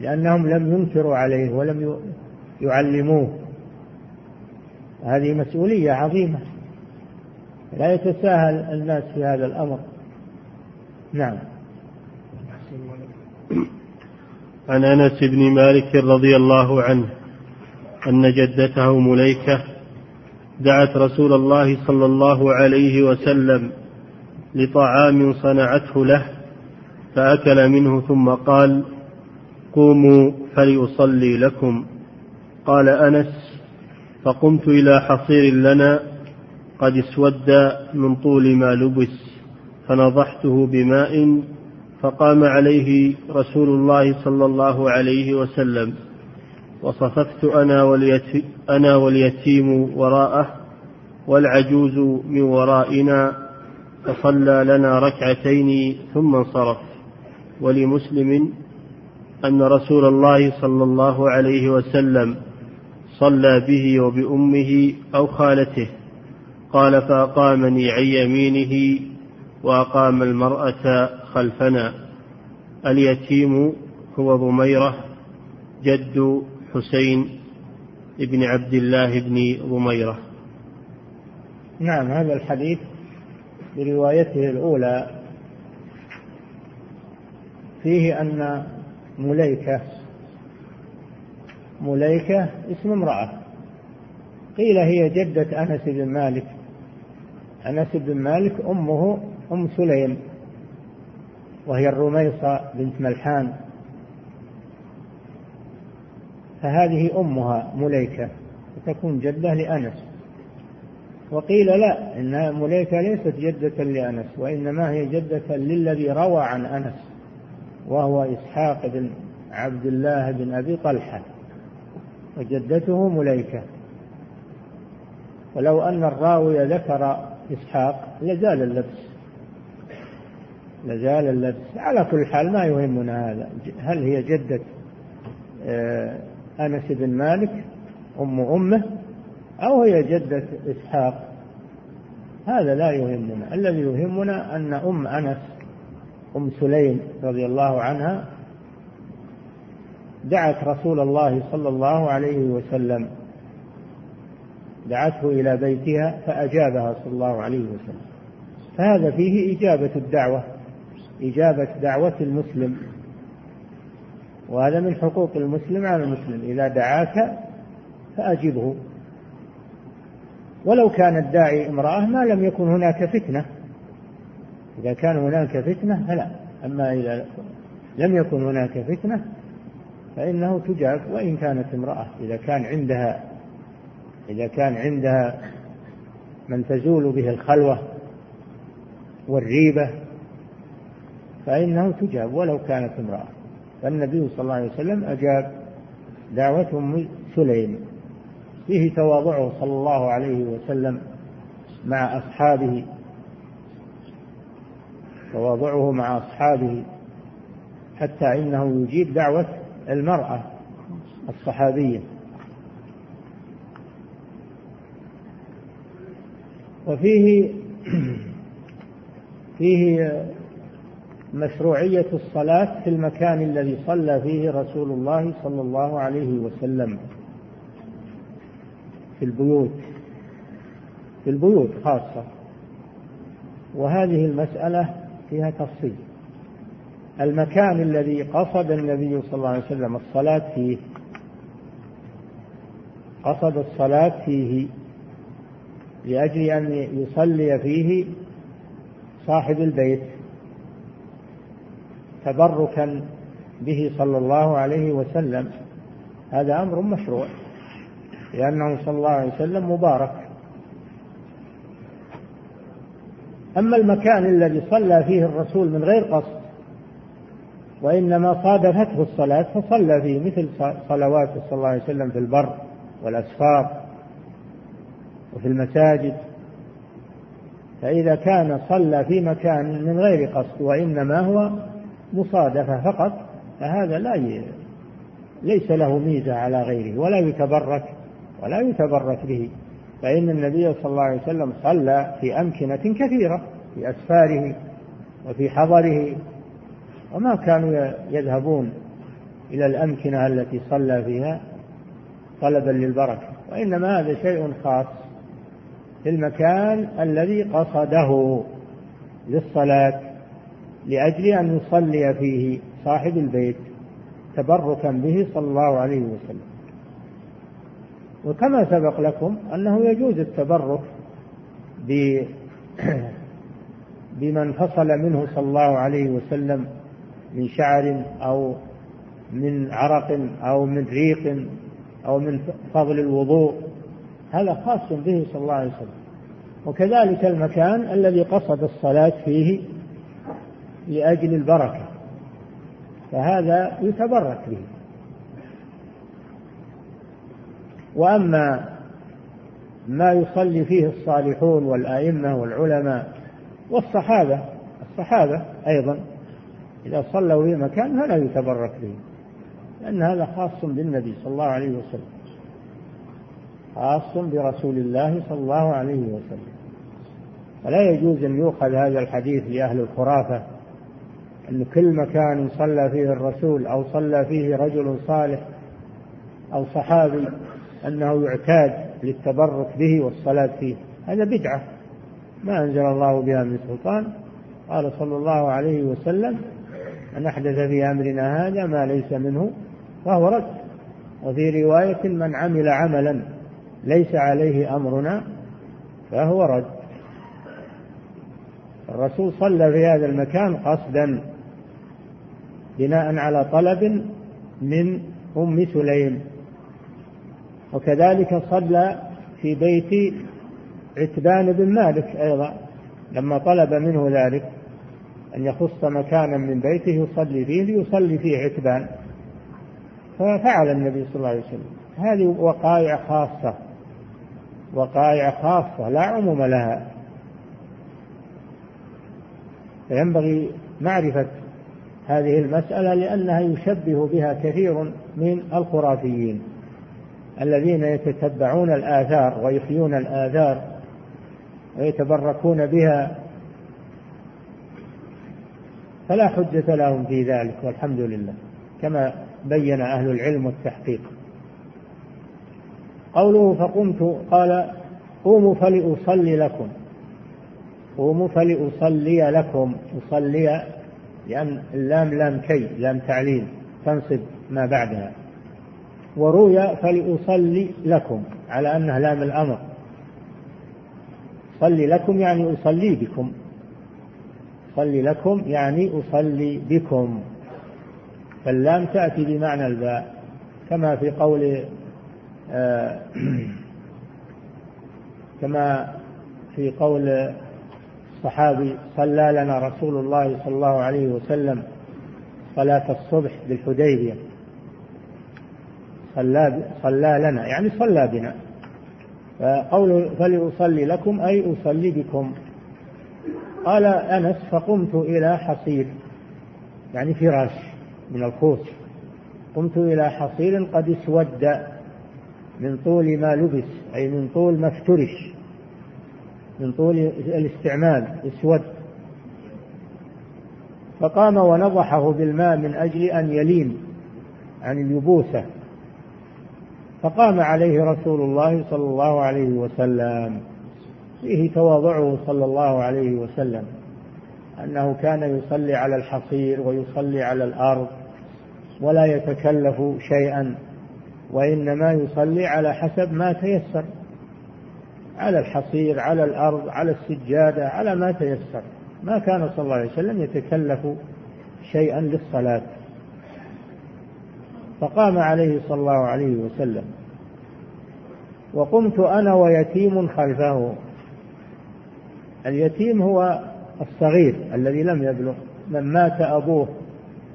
لأنهم لم ينكروا عليه ولم يعلموه. هذه مسؤولية عظيمة. لا يتساهل الناس في هذا الأمر. نعم. عن أنس بن مالك رضي الله عنه أن جدته مليكة دعت رسول الله صلى الله عليه وسلم لطعام صنعته له فأكل منه ثم قال قوموا فليصلي لكم. قال أنس فقمت إلى حصير لنا قد اسود من طول ما لبس فنضحته بماء فقام عليه رسول الله صلى الله عليه وسلم وصففت أنا, واليتيم, أنا واليتيم وراءه والعجوز من ورائنا فصلى لنا ركعتين ثم انصرف. ولمسلم أن رسول الله صلى الله عليه وسلم صلى به وبأمه أو خالته. قال فأقامني عن يمينه وأقام المرأة خلفنا. اليتيم هو ضميرة جد حسين بن عبد الله بن ضميرة. نعم هذا الحديث بروايته الأولى. فيه أن مليكة مليكة اسم امرأة. قيل هي جدة أنس بن مالك. أنس بن مالك أمه أم سليم. وهي الرميصة بنت ملحان. فهذه أمها مليكة وتكون جدة لأنس. وقيل لا إن مليكة ليست جدة لأنس وإنما هي جدة للذي روى عن أنس وهو إسحاق بن عبد الله بن أبي طلحة وجدته مليكة. ولو أن الراوي ذكر إسحاق لزال اللبس. لزال اللبس على كل حال ما يهمنا هذا. هل هي جدة آه، أنس بن مالك أم أمه أو هي جدة إسحاق؟ هذا لا يهمنا. الذي يهمنا أن أم أنس أم سليم رضي الله عنها دعت رسول الله صلى الله عليه وسلم. دعته إلى بيتها فأجابها صلى الله عليه وسلم. فهذا فيه إجابة الدعوة. إجابة دعوة المسلم. وهذا من حقوق المسلم على المسلم. إذا دعاك فأجبه. ولو كان الداعي امرأة ما لم يكن هناك فتنة. إذا كان هناك فتنة فلا. أما إذا لم يكن هناك فتنة فإنه تجاب وإن كانت امرأة. إذا كان عندها إذا كان عندها من تزول به الخلوة والريبة فإنه تجاب ولو كانت امرأة. فالنبي صلى الله عليه وسلم أجاب دعوة أم سليم. فيه تواضعه صلى الله عليه وسلم مع أصحابه. تواضعه مع أصحابه حتى إنه يجيب دعوة المرأة الصحابية. وفيه فيه مشروعية الصلاة في المكان الذي صلى فيه رسول الله صلى الله عليه وسلم. في البيوت. في البيوت خاصة. وهذه المسألة فيها تفصيل. المكان الذي قصد النبي صلى الله عليه وسلم الصلاة فيه. قصد الصلاة فيه. لأجل أن يصلي فيه صاحب البيت. تبركا به صلى الله عليه وسلم. هذا أمر مشروع لأنه صلى الله عليه وسلم مبارك. أما المكان الذي صلى فيه الرسول من غير قصد وإنما صادفته الصلاة فصلى فيه مثل صلواته صلى الله عليه وسلم في البر والأسفار وفي المساجد. فإذا كان صلى في مكان من غير قصد وإنما هو مصادفة فقط فهذا لا ي... ليس له ميزة على غيره ولا يتبرك ولا يتبرك به. فإن النبي صلى الله عليه وسلم صلى في أمكنة كثيرة في أسفاره وفي حضره. وما كانوا يذهبون إلى الأمكنة التي صلى فيها طلبا للبركة. وإنما هذا شيء خاص في المكان الذي قصده للصلاة. لأجل أن يصلي فيه صاحب البيت تبركا به صلى الله عليه وسلم. وكما سبق لكم أنه يجوز التبرك بمن فصل منه صلى الله عليه وسلم من شعر أو من عرق أو من ريق أو من فضل الوضوء هذا خاص به صلى الله عليه وسلم. وكذلك المكان الذي قصد الصلاة فيه لأجل البركة. فهذا يتبرك به. وأما ما يصلي فيه الصالحون والأئمة والعلماء والصحابة الصحابة أيضا إذا صلوا في مكان فلا يتبرك به لأن هذا خاص بالنبي صلى الله عليه وسلم. خاص برسول الله صلى الله عليه وسلم. فلا يجوز أن يؤخذ هذا الحديث لأهل الخرافة أن كل مكان صلى فيه الرسول أو صلى فيه رجل صالح أو صحابي أنه يعتاد للتبرك به والصلاة فيه. هذا بدعة. ما أنزل الله بها من سلطان. قال صلى الله عليه وسلم من أحدث في أمرنا هذا ما ليس منه فهو رد. وفي رواية من عمل عملا ليس عليه أمرنا فهو رد. الرسول صلى في هذا المكان قصدا. بناء على طلب من أم سليم. وكذلك صلى في بيت عتبان بن مالك أيضا لما طلب منه ذلك أن يخص مكانا من بيته يصلي فيه ليصلي فيه عتبان. ففعل النبي صلى الله عليه وسلم. هذه وقائع خاصة وقائع خاصة لا عموم لها. فينبغي معرفة هذه المسألة لأنها يشبه بها كثير من الخرافيين الذين يتتبعون الآثار ويحيون الآثار ويتبركون بها. فلا حجة لهم في ذلك والحمد لله كما بين أهل العلم والتحقيق قوله فقمت قال قوموا فلأصلي لكم قوموا فلأصلي لكم أصلي لأن اللام لام كي لام تعليل تنصب ما بعدها. وروي فلأصلي لكم على أنها لام الأمر. صلي لكم يعني أصلي بكم. صلي لكم يعني أصلي بكم. فاللام تأتي بمعنى الباء كما في قول آه كما في قول الصحابي صلى لنا رسول الله صلى الله عليه وسلم صلاة الصبح بالحديبية. صلى صلى لنا يعني صلى بنا. فقول فلأصلي لكم أي أصلي بكم. قال أنس فقمت إلى حصير يعني فراش من الخوص قمت إلى حصير قد اسود من طول ما لبس أي من طول ما افترش. من طول الاستعمال اسود فقام ونضحه بالماء من أجل أن يلين عن اليبوسة. فقام عليه رسول الله صلى الله عليه وسلم. فيه تواضعه صلى الله عليه وسلم. أنه كان يصلي على الحصير ويصلي على الأرض ولا يتكلف شيئا وإنما يصلي على حسب ما تيسر. على الحصير على الأرض على السجادة على ما تيسر. ما كان صلى الله عليه وسلم يتكلف شيئا للصلاة. فقام عليه صلى الله عليه وسلم. وقمت أنا ويتيم خلفه. اليتيم هو الصغير الذي لم يبلغ. من مات أبوه.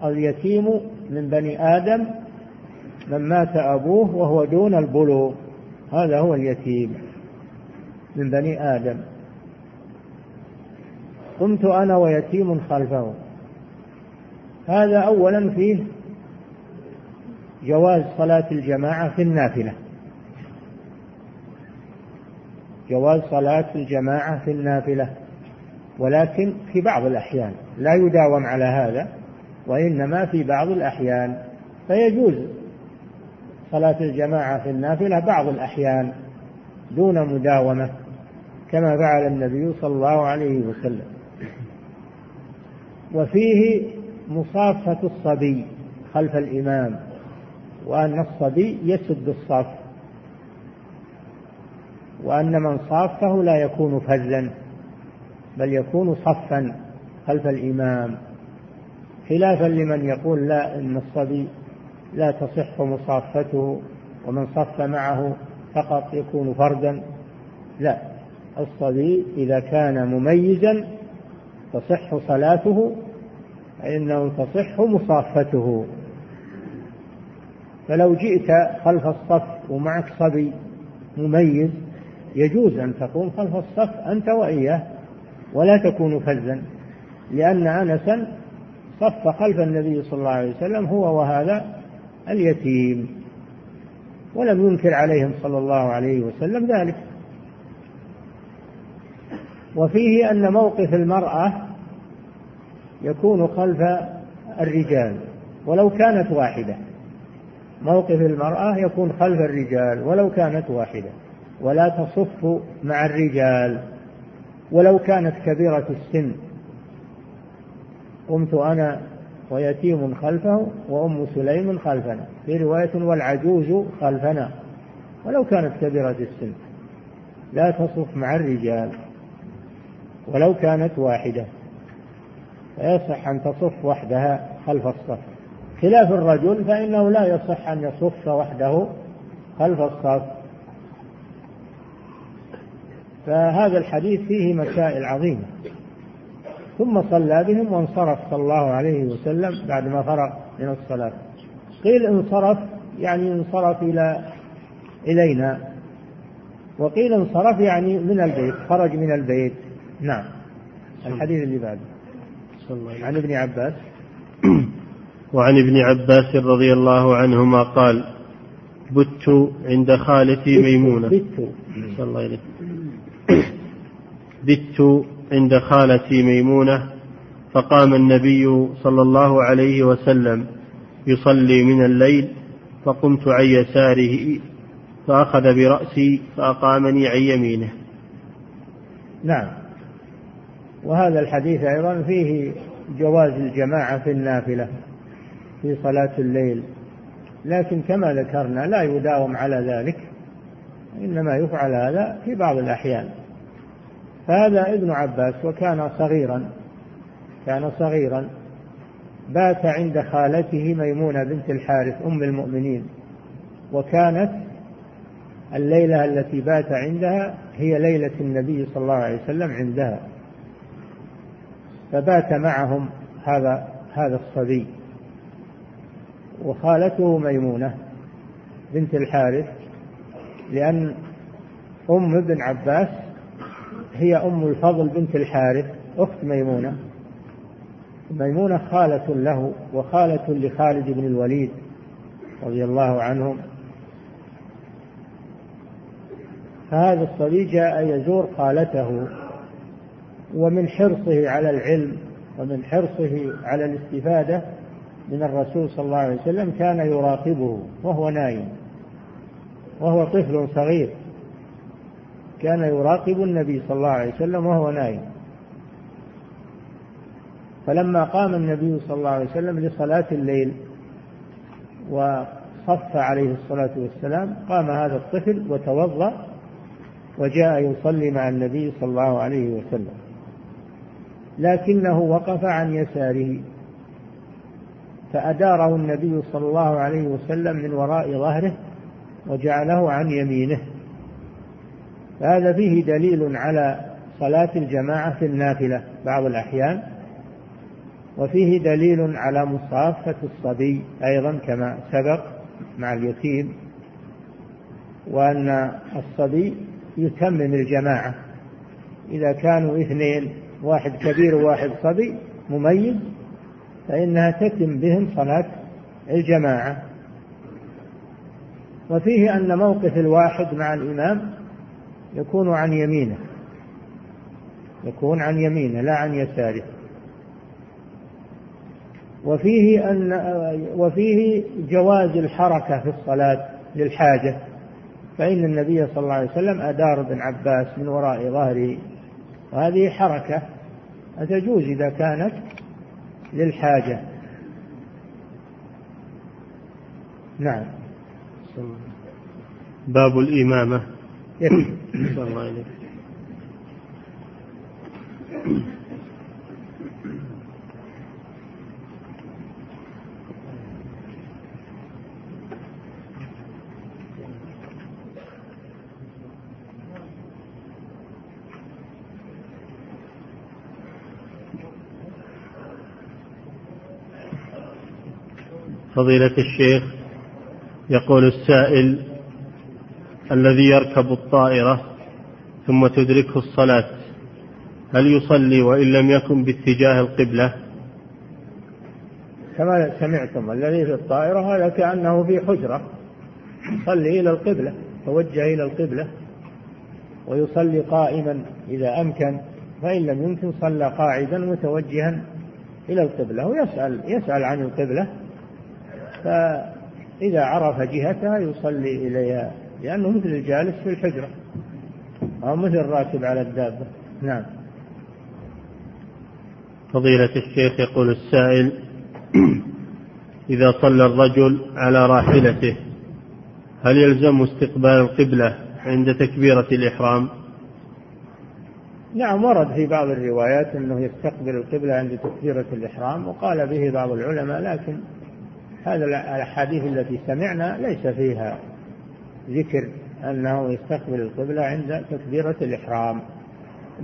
اليتيم من بني آدم. من مات أبوه وهو دون البلوغ. هذا هو اليتيم. من بني آدم. قمت أنا ويتيم خلفه. هذا أولا فيه جواز صلاة الجماعة في النافلة. جواز صلاة الجماعة في النافلة. ولكن في بعض الأحيان لا يداوم على هذا وإنما في بعض الأحيان. فيجوز صلاة الجماعة في النافلة بعض الأحيان. دون مداومة كما فعل النبي صلى الله عليه وسلم. وفيه مصافة الصبي خلف الإمام وأن الصبي يسد الصف. وأن من صافه لا يكون فزا بل يكون صفا خلف الإمام. خلافا لمن يقول لا إن الصبي لا تصح مصافته ومن صف معه فقط يكون فردا. لا الصبي إذا كان مميزا تصح صلاته فإنه تصح مصافته. فلو جئت خلف الصف ومعك صبي مميز يجوز أن تقوم خلف الصف أنت وإياه ولا تكون فزا لأن أنسا صف خلف النبي صلى الله عليه وسلم هو وهذا اليتيم. ولم ينكر عليهم صلى الله عليه وسلم ذلك. وفيه أن موقف المرأة يكون خلف الرجال ولو كانت واحدة. موقف المرأة يكون خلف الرجال ولو كانت واحدة. ولا تصف مع الرجال ولو كانت كبيرة السن. قمت أنا ويتيم خلفه وأم سليم خلفنا في رواية والعجوز خلفنا ولو كانت كبيرة السن. لا تصف مع الرجال ولو كانت واحدة. فيصح أن تصف وحدها خلف الصف. خلاف الرجل فإنه لا يصح أن يصف وحده خلف الصف. فهذا الحديث فيه مسائل عظيمة. ثم صلى بهم وانصرف صلى الله عليه وسلم بعد ما فرغ من الصلاة. قيل انصرف يعني انصرف إلى إلينا. وقيل انصرف يعني من البيت خرج من البيت. نعم. الحديث اللي بعده. عن ابن عباس. وعن ابن عباس رضي الله عنهما قال بت عند خالتي ميمونة. بت. الله بت عند خالتي ميمونة فقام النبي صلى الله عليه وسلم يصلي من الليل فقمت عن يساره فأخذ برأسي فأقامني عن يمينه. نعم. وهذا الحديث أيضا فيه جواز الجماعة في النافلة في صلاة الليل لكن كما ذكرنا لا يداوم على ذلك إنما يفعل هذا في بعض الأحيان. فهذا ابن عباس وكان صغيرا كان صغيرا بات عند خالته ميمونة بنت الحارث أم المؤمنين وكانت الليلة التي بات عندها هي ليلة النبي صلى الله عليه وسلم عندها. فبات معهم هذا هذا الصبي. وخالته ميمونة بنت الحارث لأن أم ابن عباس هي أم الفضل بنت الحارث أخت ميمونة. ميمونة خالة له وخالة لخالد بن الوليد رضي الله عنهم. فهذا الصبي جاء يزور خالته ومن حرصه على العلم ومن حرصه على الاستفادة من الرسول صلى الله عليه وسلم كان يراقبه وهو نايم وهو طفل صغير. كان يراقب النبي صلى الله عليه وسلم وهو نايم فلما قام النبي صلى الله عليه وسلم لصلاة الليل وصف عليه الصلاة والسلام قام هذا الطفل وتوضأ وجاء يصلي مع النبي صلى الله عليه وسلم. لكنه وقف عن يساره فأداره النبي صلى الله عليه وسلم من وراء ظهره وجعله عن يمينه. فهذا فيه دليل على صلاة الجماعة في النافلة بعض الأحيان وفيه دليل على مصافة الصبي أيضا كما سبق مع اليتيم وأن الصبي يتمم الجماعة. إذا كانوا اثنين واحد كبير وواحد صبي مميز فإنها تتم بهم صلاة الجماعة. وفيه أن موقف الواحد مع الإمام يكون عن يمينه. يكون عن يمينه لا عن يساره. وفيه أن وفيه جواز الحركة في الصلاة للحاجة فإن النبي صلى الله عليه وسلم أدار ابن عباس من وراء ظهره. وهذه حركة تجوز إذا كانت للحاجة. نعم. باب الإمامة. يكفي. فضيلة الشيخ يقول السائل الذي يركب الطائرة ثم تدركه الصلاة. هل يصلي وإن لم يكن باتجاه القبلة؟ كما سمعتم الذي في الطائرة هذا كأنه في حجرة. يصلي إلى القبلة توجه إلى القبلة ويصلي قائما إذا أمكن فإن لم يمكن صلى قاعدا متوجها إلى القبلة ويسأل يسأل عن القبلة. فإذا عرف جهتها يصلي إليها. لأنه مثل الجالس في الحجرة. أو مثل الراكب على الدابة. نعم. فضيلة الشيخ يقول السائل إذا صلى الرجل على راحلته هل يلزم استقبال القبلة عند تكبيرة الإحرام؟ نعم ورد في بعض الروايات أنه يستقبل القبلة عند تكبيرة الإحرام وقال به بعض العلماء لكن هذا الأحاديث التي سمعنا ليس فيها ذكر أنه يستقبل القبلة عند تكبيرة الإحرام.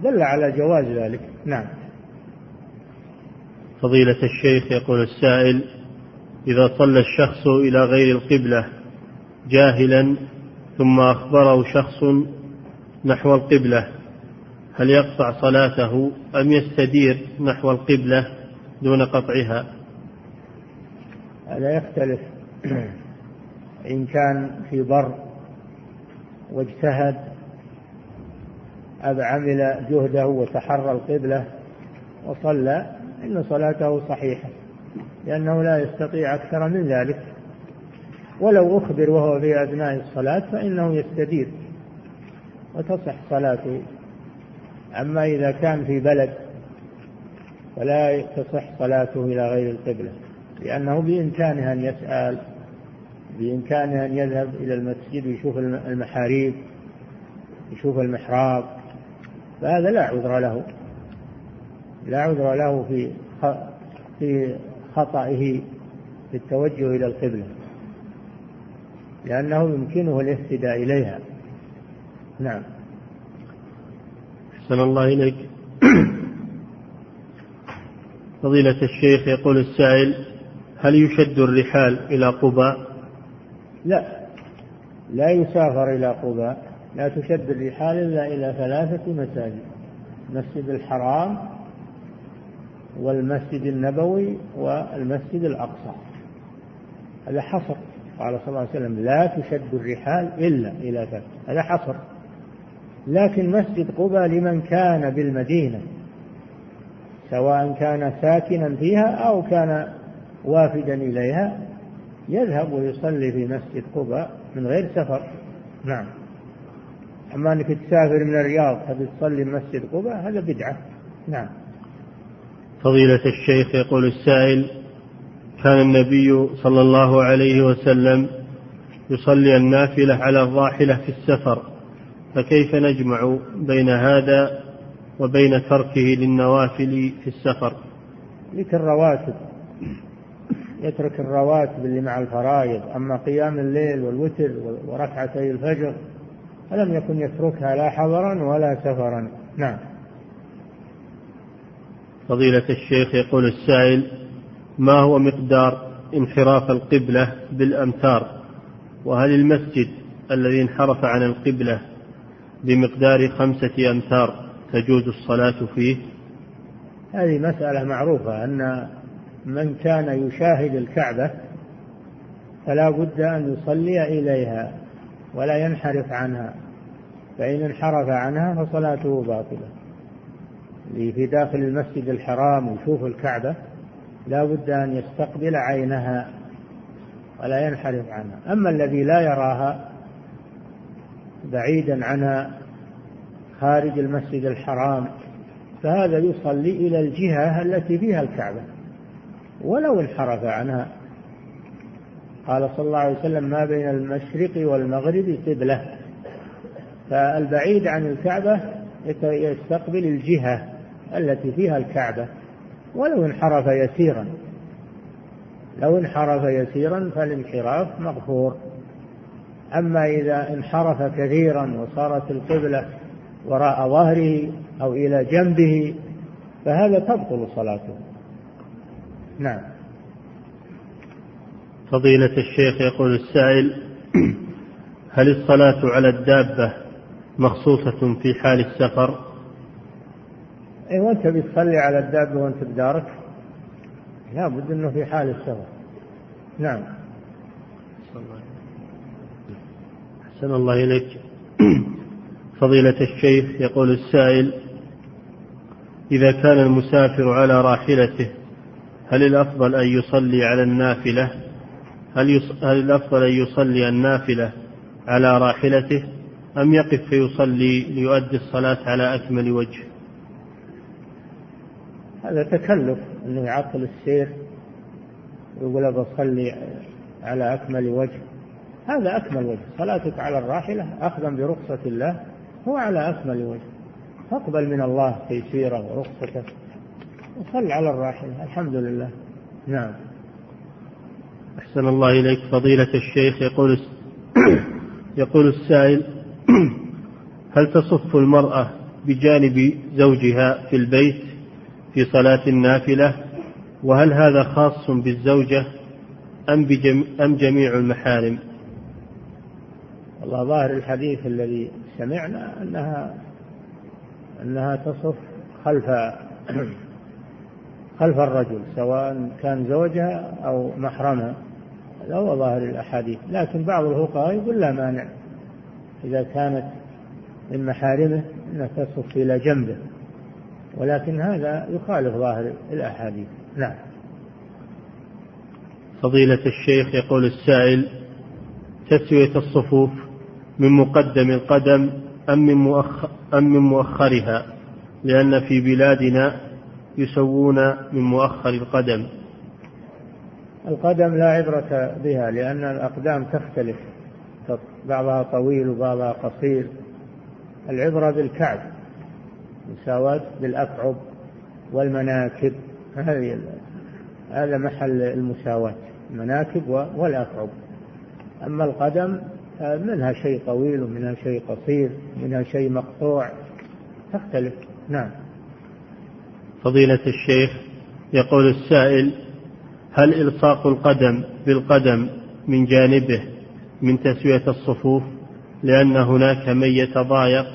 دل على جواز ذلك. نعم. فضيلة الشيخ يقول السائل إذا صلى الشخص إلى غير القبلة جاهلا ثم أخبره شخص نحو القبلة هل يقطع صلاته أم يستدير نحو القبلة دون قطعها؟ هذا يختلف. إن كان في بر واجتهد أب عمل جهده وتحرى القبلة وصلى إن صلاته صحيحة لأنه لا يستطيع أكثر من ذلك. ولو أخبر وهو في أثناء الصلاة فإنه يستدير وتصح صلاته. أما إذا كان في بلد فلا تصح صلاته إلى غير القبلة لأنه بإمكانه أن يسأل بإمكانه أن يذهب إلى المسجد ويشوف المحاريب يشوف المحراب. فهذا لا عذر له. لا عذر له في في خطئه في التوجه إلى القبلة. لأنه يمكنه الاهتداء إليها. نعم. أحسن الله إليك. فضيلة الشيخ يقول السائل هل يشد الرحال إلى قباء؟ لا. لا يسافر إلى قباء لا تشد الرحال إلا إلى ثلاثة مساجد المسجد الحرام والمسجد النبوي والمسجد الأقصى. هذا حصر. قال صلى الله عليه وسلم لا تشد الرحال إلا إلى ثلاثة. هذا حصر. لكن مسجد قبى لمن كان بالمدينة سواء كان ساكنا فيها أو كان وافدا إليها يذهب ويصلي في مسجد قبى من غير سفر. نعم. أما أنك تسافر من الرياض تبي تصلي مسجد قبى هذا بدعة. نعم. فضيلة الشيخ يقول السائل كان النبي صلى الله عليه وسلم يصلي النافلة على الراحلة في السفر فكيف نجمع بين هذا وبين تركه للنوافل في السفر؟ لك الرواتب يترك الرواتب اللي مع الفرائض أما قيام الليل والوتر وركعتي الفجر فلم يكن يتركها لا حضرا ولا سفرا. نعم. فضيلة الشيخ يقول السائل ما هو مقدار انحراف القبلة بالأمتار وهل المسجد الذي انحرف عن القبلة بمقدار خمسة أمتار تجوز الصلاة فيه؟ هذه مسألة معروفة أن من كان يشاهد الكعبة فلا بد أن يصلي إليها ولا ينحرف عنها فإن انحرف عنها فصلاته باطلة. اللي في داخل المسجد الحرام ويشوف الكعبة لا بد أن يستقبل عينها ولا ينحرف عنها. أما الذي لا يراها بعيدا عنها خارج المسجد الحرام فهذا يصلي إلى الجهة التي فيها الكعبة. ولو انحرف عنها. قال صلى الله عليه وسلم ما بين المشرق والمغرب قبلة. فالبعيد عن الكعبة يستقبل الجهة التي فيها الكعبة. ولو انحرف يسيرا. لو انحرف يسيرا فالانحراف مغفور. أما إذا انحرف كثيرا وصارت القبلة وراء ظهره أو إلى جنبه فهذا تبطل صلاته. نعم. فضيلة الشيخ يقول السائل هل الصلاة على الدابة مخصوصة في حال السفر؟ أي وأنت بتصلي على الدابة وأنت بدارك لابد أنه في حال السفر. نعم. أحسن الله إليك. فضيلة الشيخ يقول السائل إذا كان المسافر على راحلته هل الأفضل أن يصلي على النافلة؟ هل, يص... هل الأفضل أن يصلي النافلة على راحلته؟ أم يقف فيصلي ليؤدي الصلاة على أكمل وجه؟ هذا تكلف أنه يعطل السير ويقول بصلي على أكمل وجه. هذا أكمل وجه. صلاتك على الراحلة أخذا برخصة الله هو على أكمل وجه. فاقبل من الله تيسيره ورخصته. وصل على الراحلة الحمد لله. نعم. أحسن الله إليك. فضيلة الشيخ يقول يقول السائل هل تصف المرأة بجانب زوجها في البيت في صلاة النافلة؟ وهل هذا خاص بالزوجة أم, أم جميع المحارم؟ والله ظاهر الحديث الذي سمعنا أنها أنها تصف خلف خلف الرجل سواء كان زوجها أو محرمها. هذا هو ظاهر الأحاديث لكن بعض الفقهاء يقول لا مانع. إذا كانت من محارمه أنها تصف إلى جنبه. ولكن هذا يخالف ظاهر الأحاديث. نعم. فضيلة الشيخ يقول السائل تسوية الصفوف من مقدم القدم أم من, أم من مؤخرها؟ لأن في بلادنا يسوون من مؤخر القدم. القدم لا عبرة بها لأن الأقدام تختلف. بعضها طويل وبعضها قصير. العبرة بالكعب مساواة بالأكعب والمناكب. هذه هذا محل المساواة المناكب والأكعب أما القدم منها شيء طويل ومنها شيء قصير منها شيء مقطوع. تختلف. نعم. فضيلة الشيخ يقول السائل هل إلصاق القدم بالقدم من جانبه من تسوية الصفوف؟ لأن هناك من يتضايق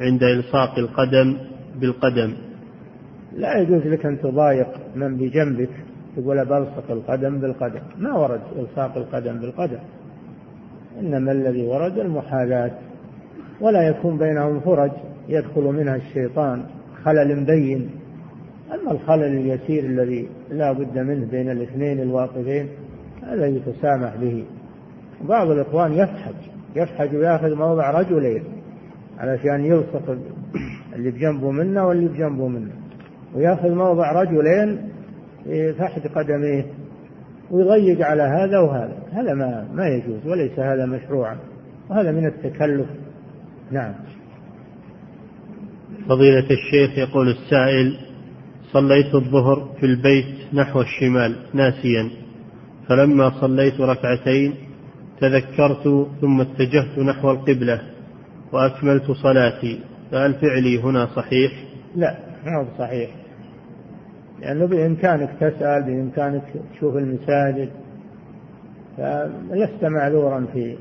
عند إلصاق القدم بالقدم. لا يجوز لك أن تضايق من بجنبك تقول بلصق القدم بالقدم. ما ورد إلصاق القدم بالقدم. إنما الذي ورد المحاذاة. ولا يكون بينهم فرج يدخل منها الشيطان خلل مبين أما الخلل اليسير الذي لا بد منه بين الاثنين الواقفين هذا يتسامح به. بعض الإخوان يفحج يفحج ويأخذ موضع رجلين علشان يلصق اللي بجنبه منه واللي بجنبه منه ويأخذ موضع رجلين فحد قدميه ويضيق على هذا وهذا. هذا ما ما يجوز وليس هذا مشروعا وهذا من التكلف. نعم. فضيلة الشيخ يقول السائل صليت الظهر في البيت نحو الشمال ناسيا فلما صليت ركعتين تذكرت ثم اتجهت نحو القبلة وأكملت صلاتي. فهل فعلي هنا صحيح؟ لا ما هو صحيح. لأنه بإمكانك تسأل بإمكانك تشوف المساجد فلست معذورا في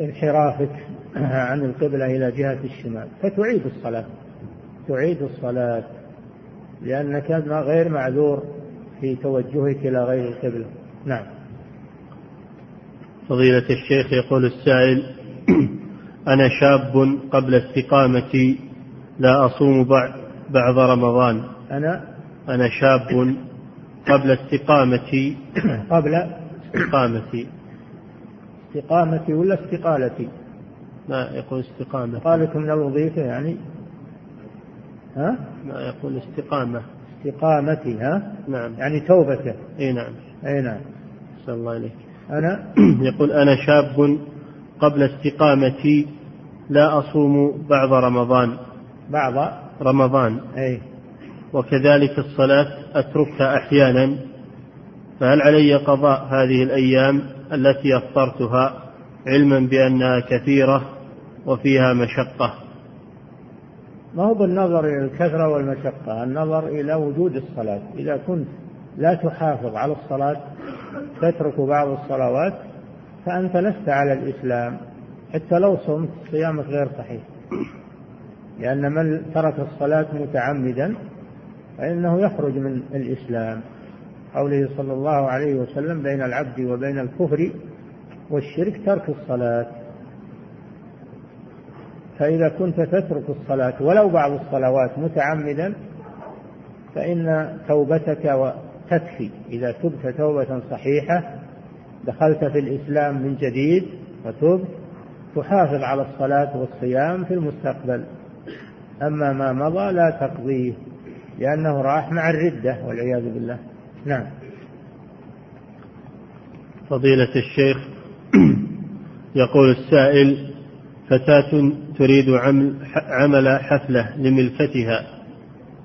انحرافك عن القبلة إلى جهة الشمال فتعيد الصلاة تعيد الصلاة. لأنك غير معذور في توجهك إلى غير القبلة. نعم. فضيلة الشيخ يقول السائل أنا شاب قبل استقامتي لا أصوم بعد رمضان. أنا؟ أنا شاب قبل استقامتي قبل؟ استقامتي. استقامتي ولا استقالتي؟ لا يقول استقامة استقالة من الوظيفة يعني؟ ها؟ لا يقول استقامة. استقامتي ها؟ نعم. يعني توبته. إي نعم. إي نعم. صلى الله عليك أنا؟ يقول أنا شاب قبل استقامتي لا أصوم بعض رمضان. بعض؟ رمضان. أي. وكذلك الصلاة أتركها أحيانا. فهل علي قضاء هذه الأيام التي أفطرتها علما بأنها كثيرة وفيها مشقة؟ ما هو بالنظر إلى الكثرة والمشقة النظر إلى وجود الصلاة. إذا كنت لا تحافظ على الصلاة تترك بعض الصلوات فأنت لست على الإسلام حتى لو صمت صيامك غير صحيح. لأن من ترك الصلاة متعمدا فإنه يخرج من الإسلام. قوله صلى الله عليه وسلم بين العبد وبين الكفر والشرك ترك الصلاة. فإذا كنت تترك الصلاة ولو بعض الصلوات متعمدا فإن توبتك تكفي إذا تبت توبة صحيحة دخلت في الإسلام من جديد وتبت تحافظ على الصلاة والصيام في المستقبل. أما ما مضى لا تقضيه لأنه راح مع الردة والعياذ بالله. نعم. فضيلة الشيخ يقول السائل فتاة تريد عمل عمل حفلة لملكتها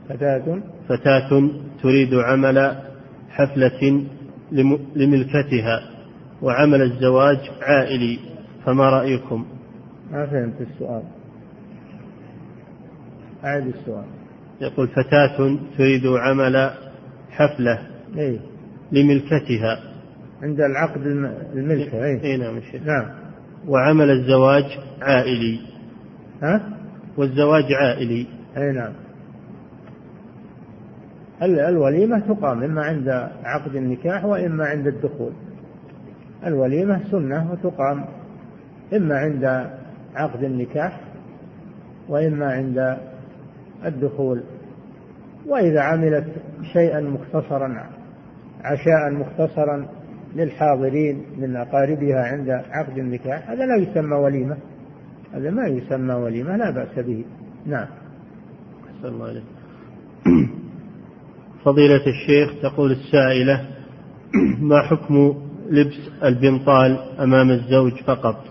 فتاة؟ فتاة تريد عمل حفلة لملكتها وعمل الزواج عائلي. فما رأيكم؟ ما فهمت السؤال. أعد السؤال. يقول فتاة تريد عمل حفلة إيه؟ لملكتها عند العقد الملكة إيه, إيه نعم نعم. وعمل الزواج عائلي. ها؟ والزواج عائلي. أي نعم. الوليمة تقام إما عند عقد النكاح وإما عند الدخول. الوليمة سنة وتقام إما عند عقد النكاح وإما عند الدخول. وإذا عملت شيئا مختصرا عشاء مختصرا للحاضرين من أقاربها عند عقد النكاح. هذا لا يسمى وليمة. هذا ما يسمى وليمة لا بأس به. نعم. الله عليك فضيلة الشيخ تقول السائلة ما حكم لبس البنطال أمام الزوج فقط؟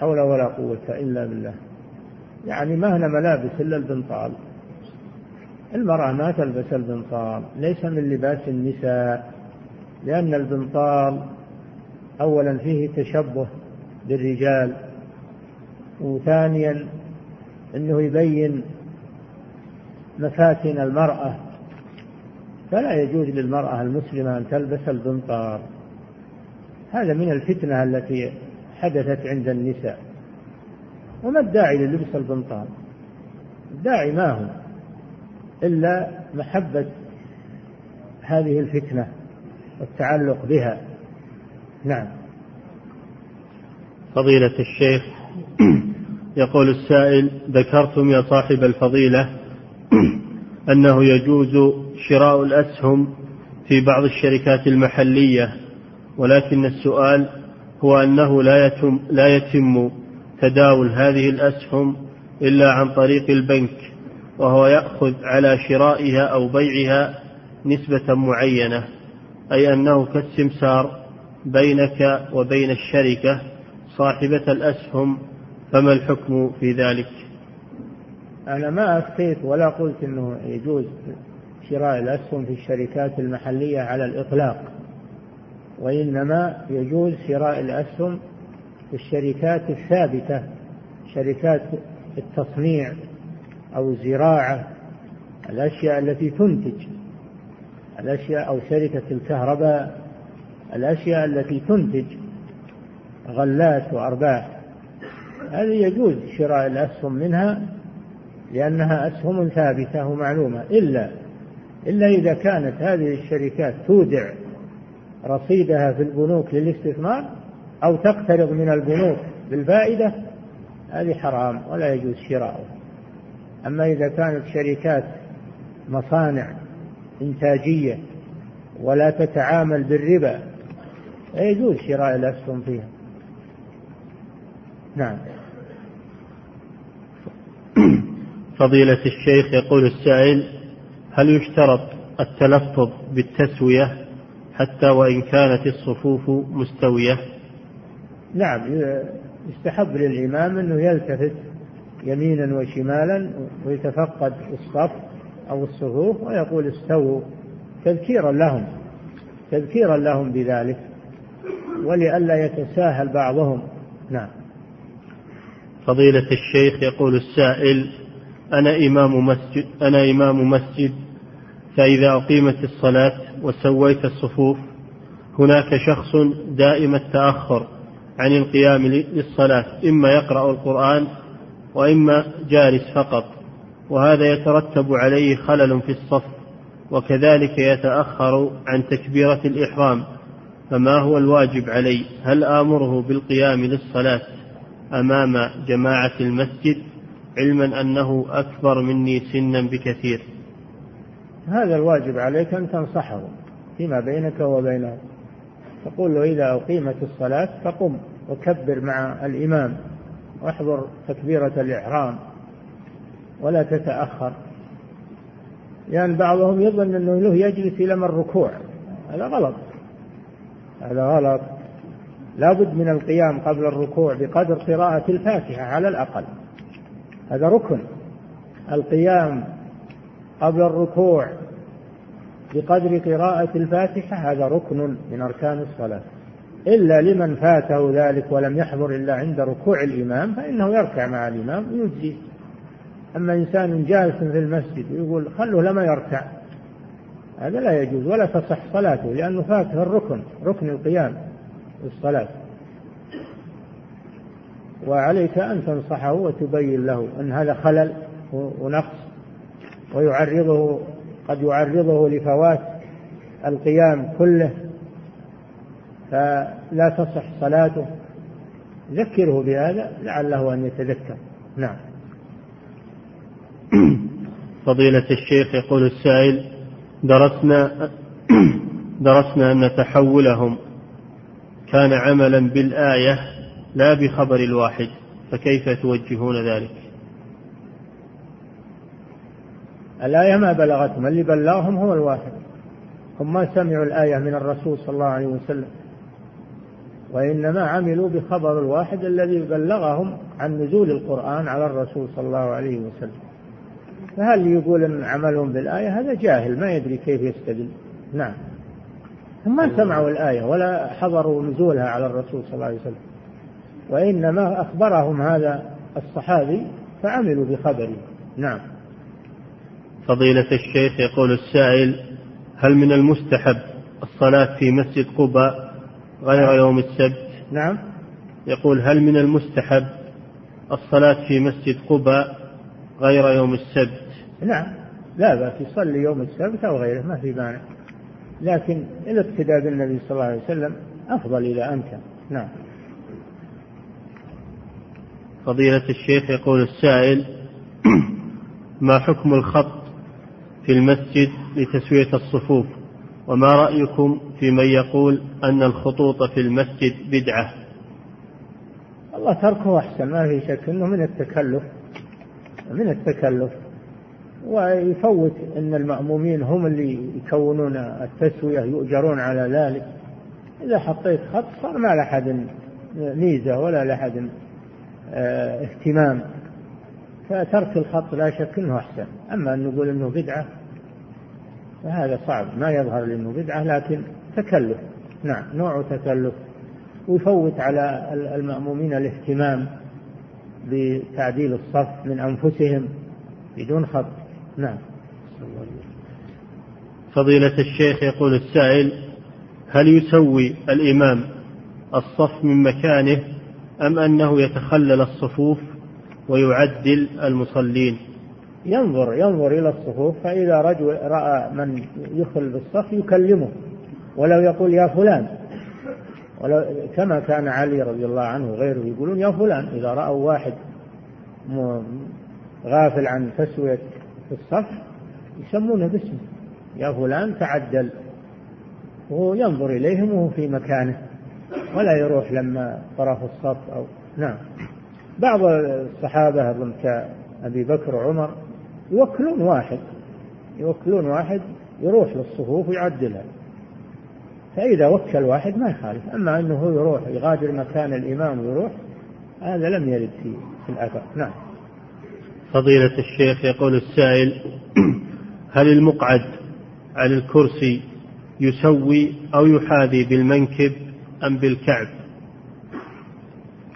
حول ولا قوة إلا بالله. يعني ما هنا ملابس إلا البنطال. المرأة ما تلبس البنطال ليس من لباس النساء. لأن البنطال أولا فيه تشبه بالرجال وثانيا أنه يبين مفاتن المرأة. فلا يجوز للمرأة المسلمة أن تلبس البنطال. هذا من الفتنة التي حدثت عند النساء. وما الداعي للبس البنطال؟ الداعي ما هو إلا محبة هذه الفتنة. والتعلق بها. نعم. فضيلة الشيخ يقول السائل ذكرتم يا صاحب الفضيلة أنه يجوز شراء الأسهم في بعض الشركات المحلية ولكن السؤال هو أنه لا يتم, لا يتم تداول هذه الأسهم إلا عن طريق البنك وهو يأخذ على شرائها أو بيعها نسبة معينة. أي أنه كالسمسار بينك وبين الشركة صاحبة الأسهم فما الحكم في ذلك؟ أنا ما أفتيت ولا قلت أنه يجوز شراء الأسهم في الشركات المحلية على الإطلاق وإنما يجوز شراء الأسهم في الشركات الثابتة شركات التصنيع أو الزراعة الأشياء التي تنتج. الأشياء أو شركة الكهرباء الأشياء التي تنتج غلات وأرباح. هذه يجوز شراء الأسهم منها لأنها أسهم ثابتة ومعلومة. إلا إلا إذا كانت هذه الشركات تودع رصيدها في البنوك للاستثمار أو تقترض من البنوك بالفائدة هذه حرام ولا يجوز شراؤها. أما إذا كانت شركات مصانع إنتاجية ولا تتعامل بالربا يجوز شراء الأسهم فيها. نعم. فضيلة الشيخ يقول السائل هل يشترط التلفظ بالتسوية حتى وإن كانت الصفوف مستوية؟ نعم يستحب للإمام أنه يلتفت يمينا وشمالا ويتفقد الصف أو الصفوف ويقول استووا تذكيرا لهم تذكيرا لهم بذلك ولئلا يتساهل بعضهم. نعم. فضيلة الشيخ يقول السائل أنا إمام مسجد أنا إمام مسجد فإذا أقيمت الصلاة وسويت الصفوف هناك شخص دائم التأخر عن القيام للصلاة إما يقرأ القرآن وإما جالس فقط. وهذا يترتب عليه خلل في الصف وكذلك يتأخر عن تكبيرة الإحرام فما هو الواجب علي؟ هل آمره بالقيام للصلاة أمام جماعة المسجد؟ علما أنه أكبر مني سنا بكثير. هذا الواجب عليك أن تنصحه فيما بينك وبينه. تقول له إذا أقيمت الصلاة فقم وكبر مع الإمام واحضر تكبيرة الإحرام. ولا تتأخر. لأن يعني بعضهم يظن أنه له يجلس إلى من الركوع. هذا غلط. هذا غلط. لا بد من القيام قبل الركوع بقدر قراءة الفاتحة على الأقل. هذا ركن. القيام قبل الركوع بقدر قراءة الفاتحة هذا ركن من أركان الصلاة. إلا لمن فاته ذلك ولم يحضر إلا عند ركوع الإمام فإنه يركع مع الإمام ويجزي. أما إنسان جالس في المسجد ويقول خلوه لما يركع هذا لا يجوز ولا تصح صلاته لأنه فاته الركن ركن القيام الصلاة وعليك أن تنصحه وتبين له أن هذا خلل ونقص ويعرضه قد يعرضه لفوات القيام كله فلا تصح صلاته. ذكره بهذا لعله أن يتذكر. نعم. فضيلة الشيخ يقول السائل درسنا درسنا أن تحولهم كان عملا بالآية لا بخبر الواحد فكيف توجهون ذلك؟ الآية ما بلغتهم اللي بلغهم هو الواحد. هم ما سمعوا الآية من الرسول صلى الله عليه وسلم. وإنما عملوا بخبر الواحد الذي بلغهم عن نزول القرآن على الرسول صلى الله عليه وسلم. فهل يقول أن عملهم بالآية؟ هذا جاهل ما يدري كيف يستدل. نعم. هم ما سمعوا الآية ولا حضروا نزولها على الرسول صلى الله عليه وسلم. وإنما أخبرهم هذا الصحابي فعملوا بخبره. نعم. فضيلة الشيخ يقول السائل هل من المستحب الصلاة في مسجد قباء غير نعم. يوم السبت؟ نعم. يقول هل من المستحب الصلاة في مسجد قباء غير يوم السبت. نعم لا بأس يصلي يوم السبت أو غيره ما في مانع. لكن الاقتداء بالنبي صلى الله عليه وسلم أفضل إذا أمكن. نعم. فضيلة الشيخ يقول السائل ما حكم الخط في المسجد لتسوية الصفوف؟ وما رأيكم في من يقول أن الخطوط في المسجد بدعة؟ الله تركه أحسن ما في شك أنه من التكلف. من التكلف. ويفوت أن المأمومين هم اللي يكونون التسوية يؤجرون على ذلك. إذا حطيت خط صار ما لأحد ميزة ولا لأحد آه اهتمام. فترك الخط لا شك أنه أحسن. أما أن نقول أنه بدعة فهذا صعب. ما يظهر لي أنه بدعة لكن تكلف. نعم نوع تكلف. ويفوت على المأمومين الاهتمام. بتعديل الصف من أنفسهم بدون خط. نعم. فضيلة الشيخ يقول السائل هل يسوي الإمام الصف من مكانه أم أنه يتخلل الصفوف ويعدل المصلين؟ ينظر ينظر إلى الصفوف فإذا رجل رأى من يخل بالصف يكلمه ولو يقول يا فلان كما كان علي رضي الله عنه وغيره يقولون يا فلان إذا رأوا واحد غافل عن تسوية الصف يسمونه باسمه. يا فلان تعدل. وهو ينظر إليهم وهو في مكانه. ولا يروح لما طرف الصف أو نعم. بعض الصحابة أظن كأبي بكر وعمر يوكلون واحد. يوكلون واحد يروح للصفوف ويعدلها فإذا وكل واحد ما يخالف. أما أنه هو يروح يغادر مكان الإمام ويروح هذا لم يرد في, في الأثر. نعم. فضيلة الشيخ يقول السائل هل المقعد على الكرسي يسوي أو يحاذي بالمنكب أم بالكعب؟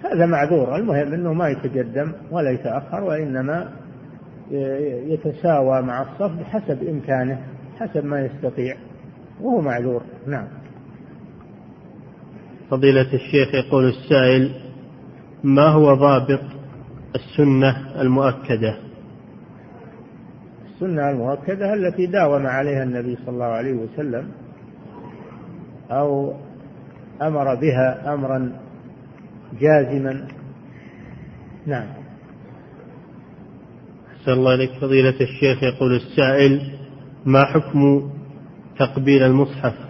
هذا معذور. المهم أنه ما يتقدم ولا يتأخر وإنما يتساوى مع الصف بحسب إمكانه حسب ما يستطيع وهو معذور. نعم. فضيلة الشيخ يقول السائل ما هو ضابط السنة المؤكدة؟ السنة المؤكدة التي داوم عليها النبي صلى الله عليه وسلم أو أمر بها أمرا جازما. نعم. أحسن الله إليك. فضيلة الشيخ يقول السائل ما حكم تقبيل المصحف؟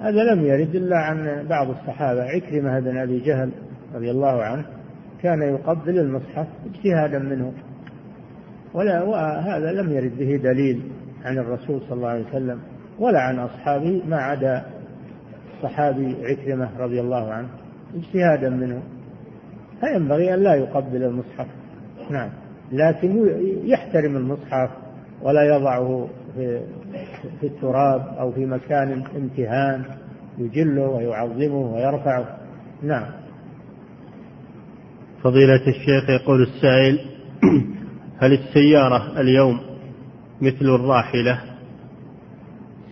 هذا لم يرد إلا عن بعض الصحابة. عكرمة بن أبي جهل رضي الله عنه كان يقبل المصحف اجتهادا منه. ولا وهذا لم يرد به دليل عن الرسول صلى الله عليه وسلم ولا عن أصحابه ما عدا الصحابي عكرمة رضي الله عنه اجتهادا منه. فينبغي أن لا يقبل المصحف. نعم. لكن يحترم المصحف ولا يضعه في, في التراب أو في مكان امتهان يجله ويعظمه ويرفعه. نعم. فضيلة الشيخ يقول السائل هل السيارة اليوم مثل الراحلة؟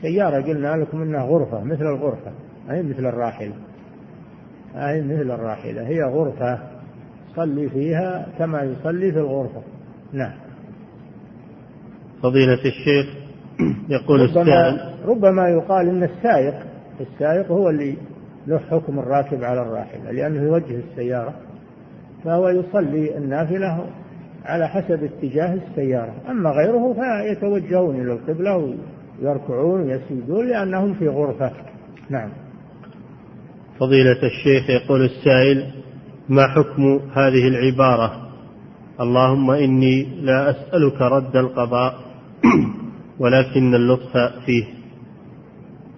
سيارة قلنا لكم إنها غرفة مثل الغرفة. أي مثل الراحلة. أي مثل الراحلة. هي غرفة صلي فيها كما يصلي في الغرفة. نعم. فضيلة الشيخ يقول ربما السائل. ربما يقال إن السائق السائق هو اللي له حكم الراكب على الراحلة لأنه يوجه السيارة فهو يصلي النافلة على حسب اتجاه السيارة. أما غيره فيتوجهون إلى القبلة ويركعون ويسجدون لأنهم في غرفة. نعم. فضيلة الشيخ يقول السائل ما حكم هذه العبارة؟ اللهم إني لا أسألك رد القضاء. ولكن اللطف فيه.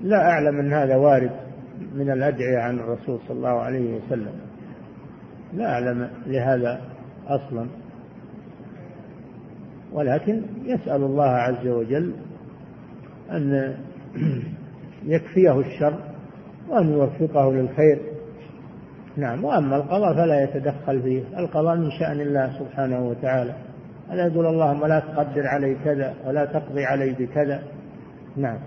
لا أعلم أن هذا وارد من الأدعية عن الرسول صلى الله عليه وسلم. لا أعلم لهذا أصلا. ولكن يسأل الله عز وجل أن يكفيه الشر وأن يوفقه للخير. نعم وأما القضاء فلا يتدخل فيه. القضاء من شأن الله سبحانه وتعالى. ألا يقول اللهم لا تقدر علي كذا ولا تقضي علي بكذا. نعم.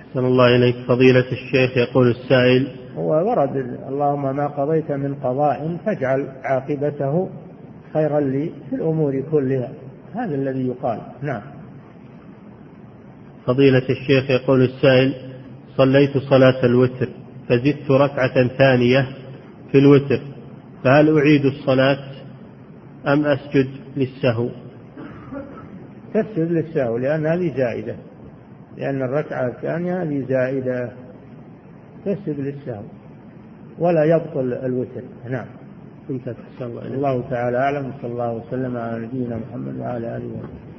أحسن الله إليك. فضيلة الشيخ يقول السائل هو ورد اللهم ما قضيت من قضاء فاجعل عاقبته خيرا لي في الأمور كلها. هذا الذي يقال. نعم. فضيلة الشيخ يقول السائل صليت صلاة الوتر فزدت ركعة ثانية في الوتر فهل أعيد الصلاة؟ أم أسجد للسهو؟ تسجد للسهو لأن هذه زائدة. لأن الركعة الثانية هذه زائدة. تسجد للسهو. ولا يبطل الوتر. نعم. انتهت الله إليك. الله تعالى أعلم. صلى الله وسلم على نبينا محمد وعلى آله وصحبه.